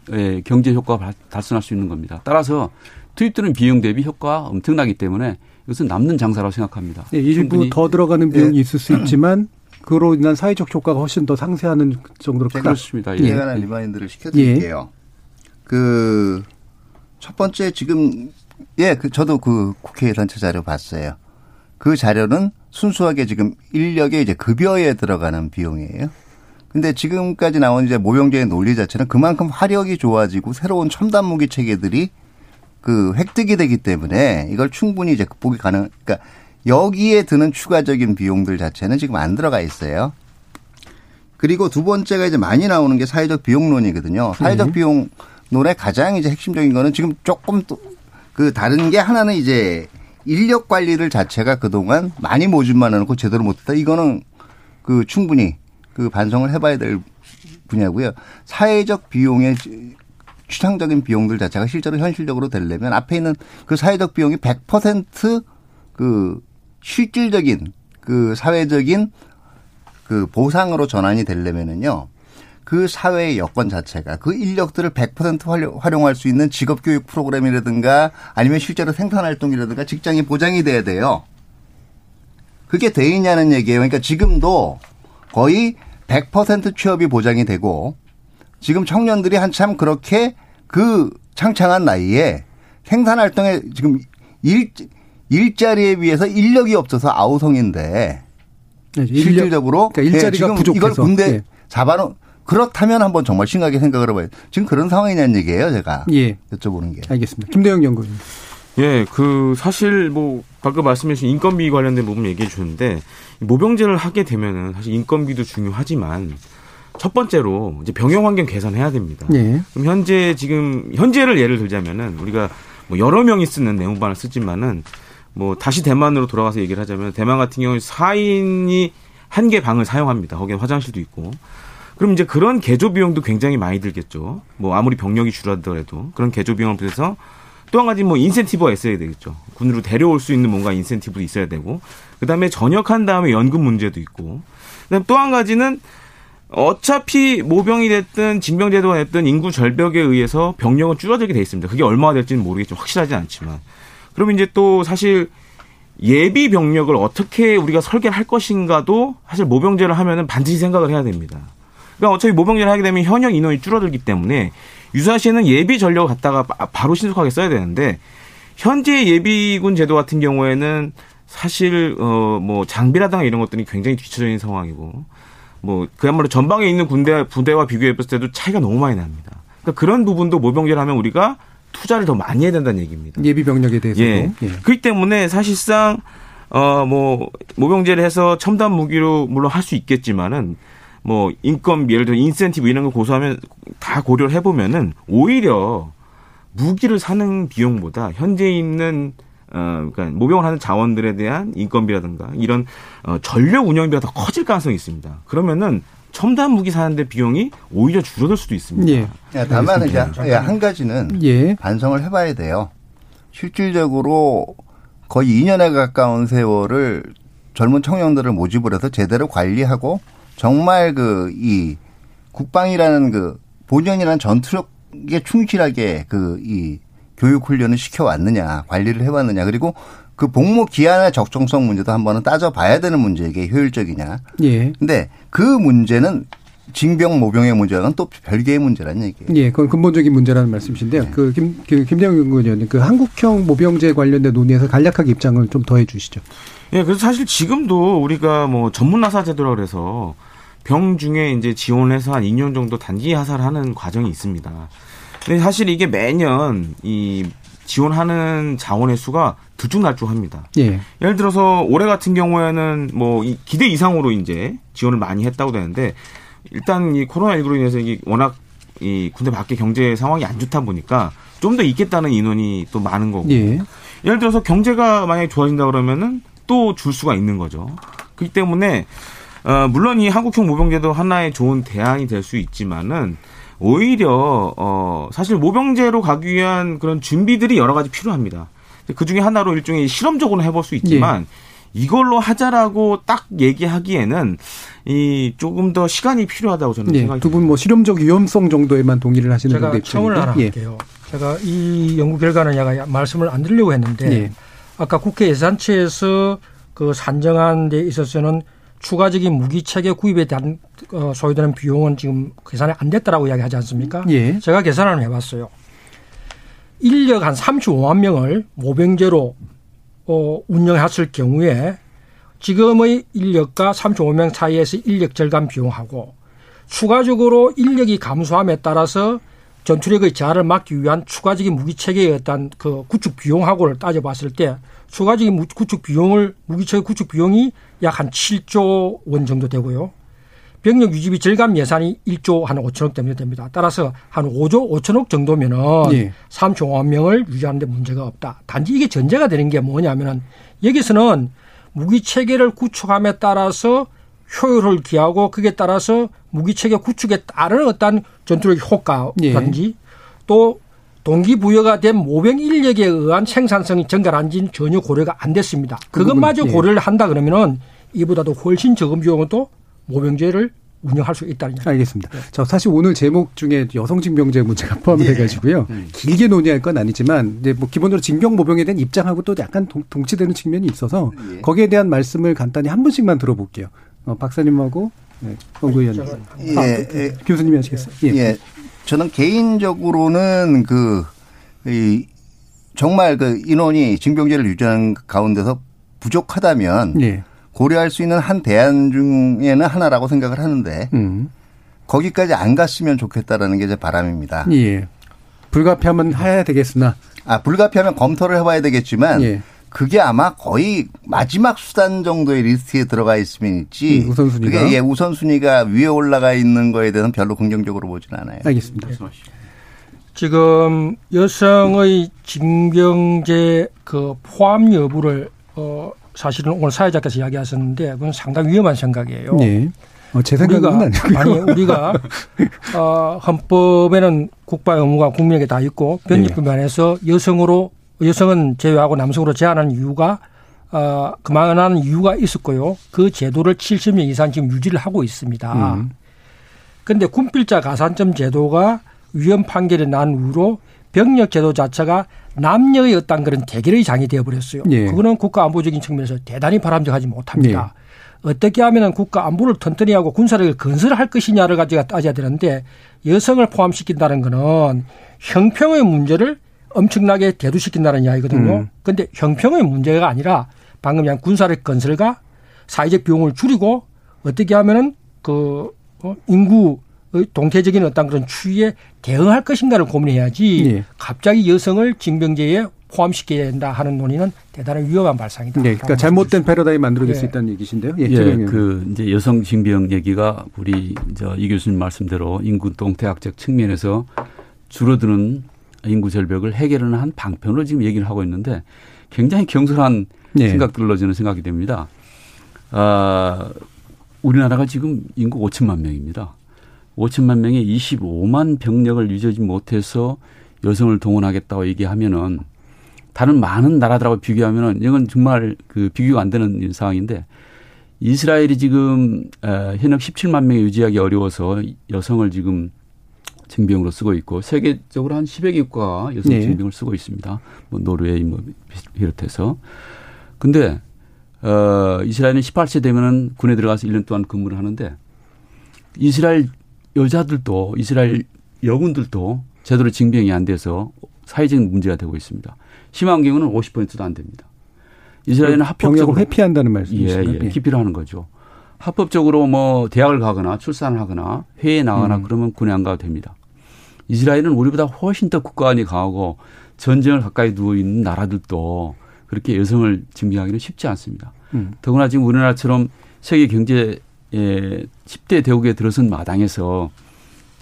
경제 효과가 달성할 수 있는 겁니다. 따라서 투입되는 비용 대비 효과가 엄청나기 때문에 이것은 남는 장사라고 생각합니다. 네, 일부 더 들어가는 비용이 네. 있을 수 있지만 그로 인한 사회적 효과가 훨씬 더 상쇄하는 정도로 제가 그렇습니다. 예. 제가 예. remind를 시켜드릴게요. 예. 그 첫 번째 지금 예, 그 저도 그 국회 예산처 자료 봤어요. 그 자료는 순수하게 지금 인력의 이제 급여에 들어가는 비용이에요. 근데 지금까지 나온 이제 모병제의 논리 자체는 그만큼 화력이 좋아지고 새로운 첨단 무기 체계들이 그 획득이 되기 때문에 이걸 충분히 이제 극복이 가능. 그러니까 여기에 드는 추가적인 비용들 자체는 지금 안 들어가 있어요. 그리고 두 번째가 이제 많이 나오는 게 사회적 비용론이거든요. 사회적 네. 비용 론의 가장 이제 핵심적인 거는 지금 조금 또 그 다른 게 하나는 이제 인력 관리를 자체가 그동안 많이 모집만 해놓고 제대로 못했다. 이거는 그 충분히 그 반성을 해봐야 될 분야고요. 사회적 비용의 추상적인 비용들 자체가 실제로 현실적으로 되려면 앞에 있는 그 사회적 비용이 100%그 실질적인 그 사회적인 그 보상으로 전환이 되려면은요. 그 사회의 여건 자체가 그 인력들을 100% 활용할 수 있는 직업 교육 프로그램이라든가 아니면 실제로 생산 활동이라든가 직장이 보장이 돼야 돼요. 그게 돼 있냐는 얘기예요. 그러니까 지금도 거의 100% 취업이 보장이 되고 지금 청년들이 한참 그렇게 그 창창한 나이에 생산 활동에 지금 일 일자리에 비해서 인력이 없어서 아우성인데 네, 실질적으로 그러니까 일자리가 네, 부족해서 이걸 군대 네. 잡아놓 그렇다면 한번 정말 심각하게 생각을 해봐요. 지금 그런 상황이냐는 얘기예요, 제가. 예. 여쭤보는 게. 알겠습니다. 김대영 연구원. 예, 그 사실 뭐 방금 말씀해 주신 인건비 관련된 부분 얘기해 주는데 모병제를 하게 되면은 사실 인건비도 중요하지만 첫 번째로 이제 병영 환경 개선해야 됩니다. 예. 그럼 현재 지금 현재를 예를 들자면은 우리가 뭐 여러 명이 쓰는 내무반을 쓰지만은 뭐 다시 대만으로 돌아가서 얘기를 하자면 대만 같은 경우에 4인이 한 개 방을 사용합니다. 거기에 화장실도 있고. 그럼 이제 그런 개조 비용도 굉장히 많이 들겠죠. 뭐 아무리 병력이 줄어들더라도 그런 개조 비용을 비해서 또 한 가지 뭐 인센티브가 있어야 되겠죠. 군으로 데려올 수 있는 뭔가 인센티브도 있어야 되고 그다음에 전역한 다음에 연금 문제도 있고 그다음 또 한 가지는 어차피 모병이 됐든 징병제도가 됐든 인구 절벽에 의해서 병력은 줄어들게 돼 있습니다. 그게 얼마나 될지는 모르겠지만 확실하지 않지만 그러면 이제 또 사실 예비 병력을 어떻게 우리가 설계를 할 것인가도 사실 모병제를 하면은 반드시 생각을 해야 됩니다. 그러니까 어차피 모병제를 하게 되면 현역 인원이 줄어들기 때문에 유사시에는 예비 전력을 갖다가 바로 신속하게 써야 되는데 현재 예비군 제도 같은 경우에는 사실 어 뭐 장비라든가 이런 것들이 굉장히 뒤처져 있는 상황이고 뭐 그야말로 전방에 있는 군대 부대와 비교해 봤을 때도 차이가 너무 많이 납니다. 그러니까 그런 부분도 모병제를 하면 우리가 투자를 더 많이 해야 된다는 얘기입니다. 예비 병력에 대해서도. 예. 예. 그렇기 때문에 사실상 어뭐 모병제를 해서 첨단 무기로 물론 할 수 있겠지만은 뭐 인건비 예를 들어 인센티브 이런 거 고소하면 다 고려를 해보면은 오히려 무기를 사는 비용보다 현재 있는 어, 그러니까 모병을 하는 자원들에 대한 인건비라든가 이런 어, 전력 운영비가 더 커질 가능성이 있습니다. 그러면은 첨단 무기 사는데 비용이 오히려 줄어들 수도 있습니다. 예. 야, 다만 이제 한 가지는 예. 반성을 해봐야 돼요. 실질적으로 거의 2년에 가까운 세월을 젊은 청년들을 모집을 해서 제대로 관리하고 정말 그 이 국방이라는 그 본연이라는 전투력에 충실하게 그 이 교육 훈련을 시켜왔느냐 관리를 해왔느냐 그리고 그 복무 기한의 적정성 문제도 한번은 따져봐야 되는 문제이게 효율적이냐. 예. 근데 그 문제는 징병 모병의 문제는 또 별개의 문제라는 얘기예요. 예, 그건 근본적인 문제라는 말씀이신데요. 네. 그 김, 그 김대영 연구위원님, 그 한국형 모병제 관련된 논의에서 간략하게 입장을 좀 더해 주시죠. 예, 그래서 사실 지금도 우리가 뭐 전문 나사 제도라 그래서 병 중에 이제 지원해서 한 2년 정도 단기 하사하는 과정이 있습니다. 근데 사실 이게 매년 이 지원하는 자원의 수가 들쭉날쭉합니다. 예. 예를 들어서 올해 같은 경우에는 뭐 기대 이상으로 이제 지원을 많이 했다고 되는데 일단 이 코로나19로 인해서 이게 워낙 이 군대 밖에 경제 상황이 안 좋다 보니까 좀 더 있겠다는 인원이 또 많은 거고. 예. 예를 들어서 경제가 만약에 좋아진다 그러면은 또 줄 수가 있는 거죠. 그렇기 때문에 어 물론 이 한국형 모병제도 하나의 좋은 대안이 될 수 있지만은 오히려 어 사실 모병제로 가기 위한 그런 준비들이 여러 가지 필요합니다. 그 중에 하나로 일종의 실험적으로 해볼 수 있지만 이걸로 하자라고 딱 얘기하기에는 이 조금 더 시간이 필요하다고 저는 예. 생각이 두분 뭐 실험적 위험성 정도에만 동의를 하시는 제가 건데 청을 하나 예. 할게요. 제가 이 연구 결과는 제가 말씀을 안 드리려고 했는데 예. 아까 국회 예산처에서 그 산정한 데 있어서는 추가적인 무기 체계 구입에 대한 어, 소요되는 비용은 지금 계산이 안 됐다라고 이야기하지 않습니까? 예. 제가 계산을 해봤어요. 인력 한 35만 명을 모병제로 어, 운영했을 경우에 지금의 인력과 35명 사이에서 인력 절감 비용하고 추가적으로 인력이 감소함에 따라서 전투력의 저하를 막기 위한 추가적인 무기 체계의 어떤 그 구축 비용하고를 따져봤을 때 추가적인 무- 구축 비용을 무기 체계 구축 비용이 약 한 7조 원 정도 되고요. 병력 유지비 절감 예산이 1조 한 5천억 정도 됩니다. 따라서 한 5조 5천억 정도면은 예. 3조 명을 유지하는데 문제가 없다. 단지 이게 전제가 되는 게 뭐냐면은 여기서는 무기 체계를 구축함에 따라서 효율을 기하고 그에 따라서 무기 체계 구축에 따른 어떤 전투력 효과라든지 또 동기부여가 된 모병 인력에 의한 생산성이 증가한지는 전혀 고려가 안 됐습니다. 그 그것마저 예. 고려를 한다 그러면은 이보다도 훨씬 적은 비용은 또 모병제를 운영할 수 있다는 얘기. 알겠습니다. 저 사실 오늘 제목 중에 여성 징병제 문제가 포함돼 가지고요. 길게 논의할 건 아니지만 이제 뭐 기본적으로 징병 모병에 대한 입장하고 또 약간 동, 동치되는 측면이 있어서 거기에 대한 말씀을 간단히 한 분씩만 들어볼게요. 어, 박사님하고 네, 홍구 의원님. 예, 아, 예. 교수님이 하시겠어요? 예. 예. 저는 개인적으로는 그, 이, 정말 그 인원이 징병제를 유지하는 가운데서 부족하다면 예. 고려할 수 있는 한 대안 중에는 하나라고 생각을 하는데 음. 거기까지 안 갔으면 좋겠다라는 게 제 바람입니다. 예. 불가피하면 해야 되겠으나 아, 불가피하면 검토를 해봐야 되겠지만 예. 그게 아마 거의 마지막 수단 정도의 리스트에 들어가 있으면 있지. 음, 우선순위가? 그게 예, 우선순위가 위에 올라가 있는 거에 대해서는 별로 긍정적으로 보진 않아요. 알겠습니다. 지금 여성의 징병제 그 포함 여부를 어 사실은 오늘 사회자께서 이야기하셨는데 그건 상당히 위험한 생각이에요. 예. 어, 제 생각은 우리가 아니고요. 아니 우리가 어 헌법에는 국방 의무가 국민에게 다 있고 변칙법 안에서 여성으로 여성은 제외하고 남성으로 제한하는 이유가 어 그만한 이유가 있었고요. 그 제도를 70년 이상 지금 유지를 하고 있습니다. 음. 근데 군필자 가산점 제도가 위헌 판결이 난 이후로 병력 제도 자체가 남녀의 어떤 그런 대결의 장이 되어버렸어요. 예. 그거는 국가 안보적인 측면에서 대단히 바람직하지 못합니다. 어떻게 하면 국가 안보를 튼튼히 하고 군사력을 건설할 것이냐를 가지고 따져야 되는데 여성을 포함시킨다는 거는 형평의 문제를 엄청나게 대두시킨다는 이야기거든요. 음. 근데 형평의 문제가 아니라 방금 얘기한 군사력 건설과 사회적 비용을 줄이고 어떻게 하면은 그 어, 인구의 동태적인 어떤 그런 추이에 대응할 것인가를 고민해야지 예. 갑자기 여성을 징병제에 포함시켜야 된다 하는 논의는 대단히 위험한 발상이다. 네, 그러니까 잘못된 패러다임이 만들어질 수 예. 있다는 얘기신데요. 예, 예, 그 이제 여성 징병 얘기가 우리 저이 교수님 말씀대로 인구 동태학적 측면에서 줄어드는 인구 절벽을 해결하는 한 방편으로 지금 얘기를 하고 있는데 굉장히 경솔한 예. 생각들로 저는 생각이 됩니다. 아, 우리나라가 지금 인구 5천만 명입니다. 5천만 명에 25만 병력을 유지하지 못해서 여성을 동원하겠다고 얘기하면은 다른 많은 나라들하고 비교하면은 이건 정말 그 비교가 안 되는 상황인데 이스라엘이 지금 어, 현역 17만 명에 유지하기 어려워서 여성을 지금 징병으로 쓰고 있고 세계적으로 한 10여 개 국가가 여성 네. 징병을 쓰고 있습니다. 뭐 노르웨이 뭐 비롯해서. 근데 어 이스라엘은 18세 되면은 군에 들어가서 1년 동안 근무를 하는데 이스라엘 여자들도 이스라엘 여군들도 제대로 징병이 안 돼서 사회적인 문제가 되고 있습니다. 심한 경우는 50%도 안 됩니다. 이스라엘은 합법적으로 회피한다는 예, 말씀이시죠? 예. 기피를 하는 거죠. 합법적으로 뭐 대학을 가거나 출산을 하거나 해외에 나가나 음. 그러면 군에 안 가도 됩니다. 이스라엘은 우리보다 훨씬 더 국가안이 강하고 전쟁을 가까이 두고 있는 나라들도 그렇게 여성을 징병하기는 쉽지 않습니다. 음. 더구나 지금 우리나라처럼 세계 경제 에 10대 대국에 들어선 마당에서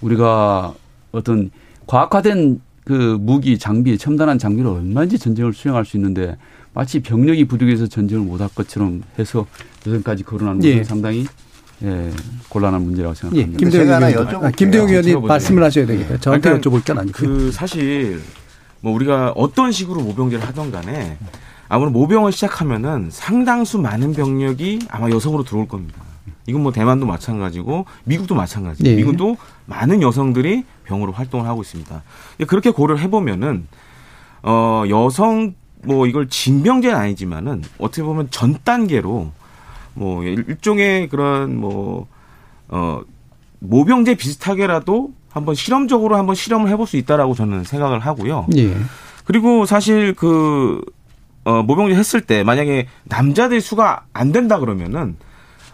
우리가 어떤 과학화된 그 무기 장비 첨단한 장비로 얼마든지 전쟁을 수행할 수 있는데 마치 병력이 부족해서 전쟁을 못할 것처럼 해서 요즘까지 거론하는 것은 예. 상당히 예, 곤란한 문제라고 예, 생각합니다. 김대영 의원님, 아, 김대영 의원님 말씀을 하셔야 되겠다. 저한테 그러니까 여쭤볼 건 아니고요. 그 사실 뭐 우리가 어떤 식으로 모병제를 하던 간에 아무런 모병을 시작하면은 상당수 많은 병력이 아마 여성으로 들어올 겁니다. 이건 뭐 대만도 마찬가지고 미국도 마찬가지. 예. 미국도 많은 여성들이 병으로 활동을 하고 있습니다. 그렇게 고려를 해보면은 어 여성 뭐 이걸 징병제는 아니지만은 어떻게 보면 전 단계로 뭐 일종의 그런 뭐 어 모병제 비슷하게라도 한번 실험적으로 한번 실험을 해볼 수 있다라고 저는 생각을 하고요. 예. 그리고 사실 그, 어, 모병제 했을 때 만약에 남자들 수가 안 된다 그러면은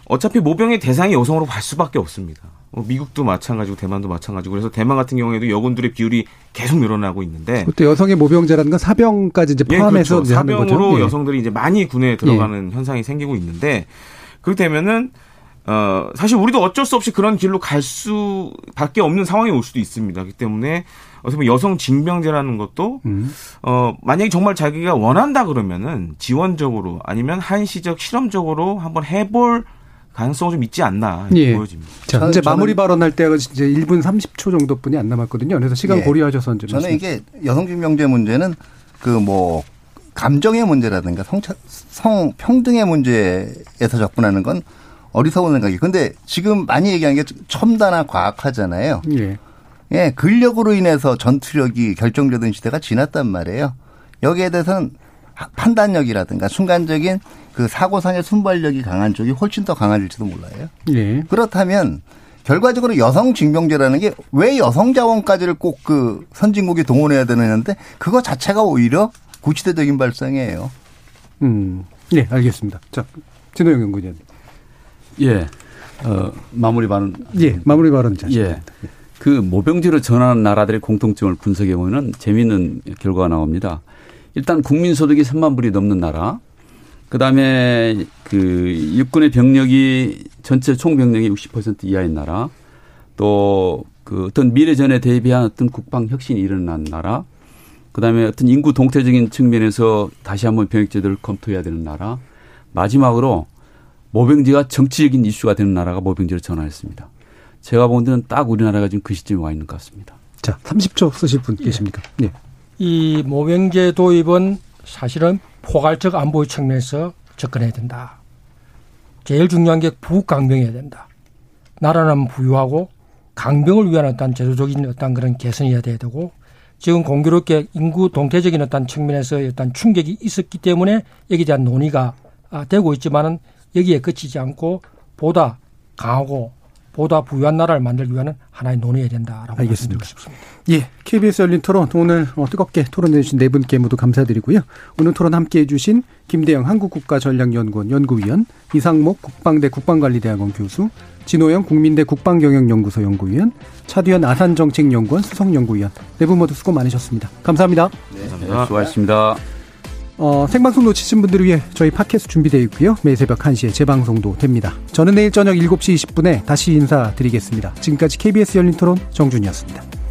어차피 모병의 대상이 여성으로 갈 수밖에 없습니다. 어, 미국도 마찬가지고 대만도 마찬가지고 그래서 대만 같은 경우에도 여군들의 비율이 계속 늘어나고 있는데 그때 여성의 모병제라는 건 사병까지 이제 예, 포함해서 그렇죠. 하는 거죠. 사병으로 예. 여성들이 이제 많이 군에 들어가는 현상이 생기고 있는데 그렇게 되면은 어 사실 우리도 어쩔 수 없이 그런 길로 갈 수밖에 없는 상황이 올 수도 있습니다. 그렇기 때문에 어떻게 보면 여성 징병제라는 것도 음. 어 만약에 정말 자기가 원한다 그러면은 지원적으로 아니면 한시적 실험적으로 한번 해볼 가능성이 좀 있지 않나 예. 보여집니다. 자, 이제 마무리 발언할 때가 이제 1분 30초 정도뿐이 안 남았거든요. 그래서 시간 예. 고려하셔서 이제 저는 말씀- 이게 여성진명제 문제는 그뭐 감정의 문제라든가 성, 성 평등의 문제에서 접근하는 건 어리석은 생각이. 근데 지금 많이 얘기하는 게 첨단화 과학화잖아요. 예. 예, 근력으로 인해서 전투력이 결정되던 시대가 지났단 말이에요. 여기에 대해서는 하- 판단력이라든가 순간적인 그 사고상의 순발력이 강한 쪽이 훨씬 더 강해질지도 몰라요. 예. 그렇다면 결과적으로 여성 징병제라는 게 왜 여성 자원까지를 꼭 그 선진국이 동원해야 되느냐인데 그거 자체가 오히려 구시대적인 발상이에요. 음. 네, 알겠습니다. 자, 진호영 연구위원. 예. 어, 마무리 발언. 예, 마무리 발언 자. 예. 그 모병제로 전환한 나라들의 공통점을 분석해 보면은 재미있는 결과가 나옵니다. 일단 국민 소득이 3만 불이 넘는 나라. 그다음에 그 육군의 병력이 전체 총 병력이 60% 이하인 나라. 또 그 어떤 미래전에 대비한 어떤 국방 혁신이 일어난 나라. 그다음에 어떤 인구 동태적인 측면에서 다시 한번 병역제도를 검토해야 되는 나라. 마지막으로 모병제가 정치적인 이슈가 되는 나라가 모병제로 전환했습니다. 제가 본 데는 딱 우리나라가 지금 그 시점에 와 있는 것 같습니다. 자, 30초 쓰실 분 계십니까? 예. 이 모병제 도입은 사실은 포괄적 안보의 측면에서 접근해야 된다. 제일 중요한 게 부강병해야 된다. 나라는 부유하고 강병을 위한 어떤 제도적인 어떤 그런 개선이어야 돼야 되고 지금 공교롭게 인구 동태적인 어떤 측면에서 어떤 충격이 있었기 때문에 여기에 대한 논의가 아, 되고 있지만은 여기에 그치지 않고 보다 강하고 보다 부유한 나라를 만들기 위한 하나의 논의해야 된다라고 알겠습니다. 싶습니다. 예, KBS 열린 토론 오늘 어, 뜨겁게 토론해 주신 네 분께 모두 감사드리고요. 오늘 토론 함께해 주신 김대영 한국국가전략연구원 연구위원, 이상목 국방대 국방관리대학원 교수, 진호영 국민대 국방경영연구소 연구위원, 차두현 아산정책연구원 수석연구위원 네 분 모두 수고 많으셨습니다. 감사합니다. 네, 수고하셨습니다. 어, 생방송 놓치신 분들을 위해 저희 팟캐스트 준비되어 있고요. 매일 새벽 1시에 재방송도 됩니다. 저는 내일 저녁 7시 20분에 다시 인사드리겠습니다. 지금까지 KBS 열린 토론 정준이었습니다.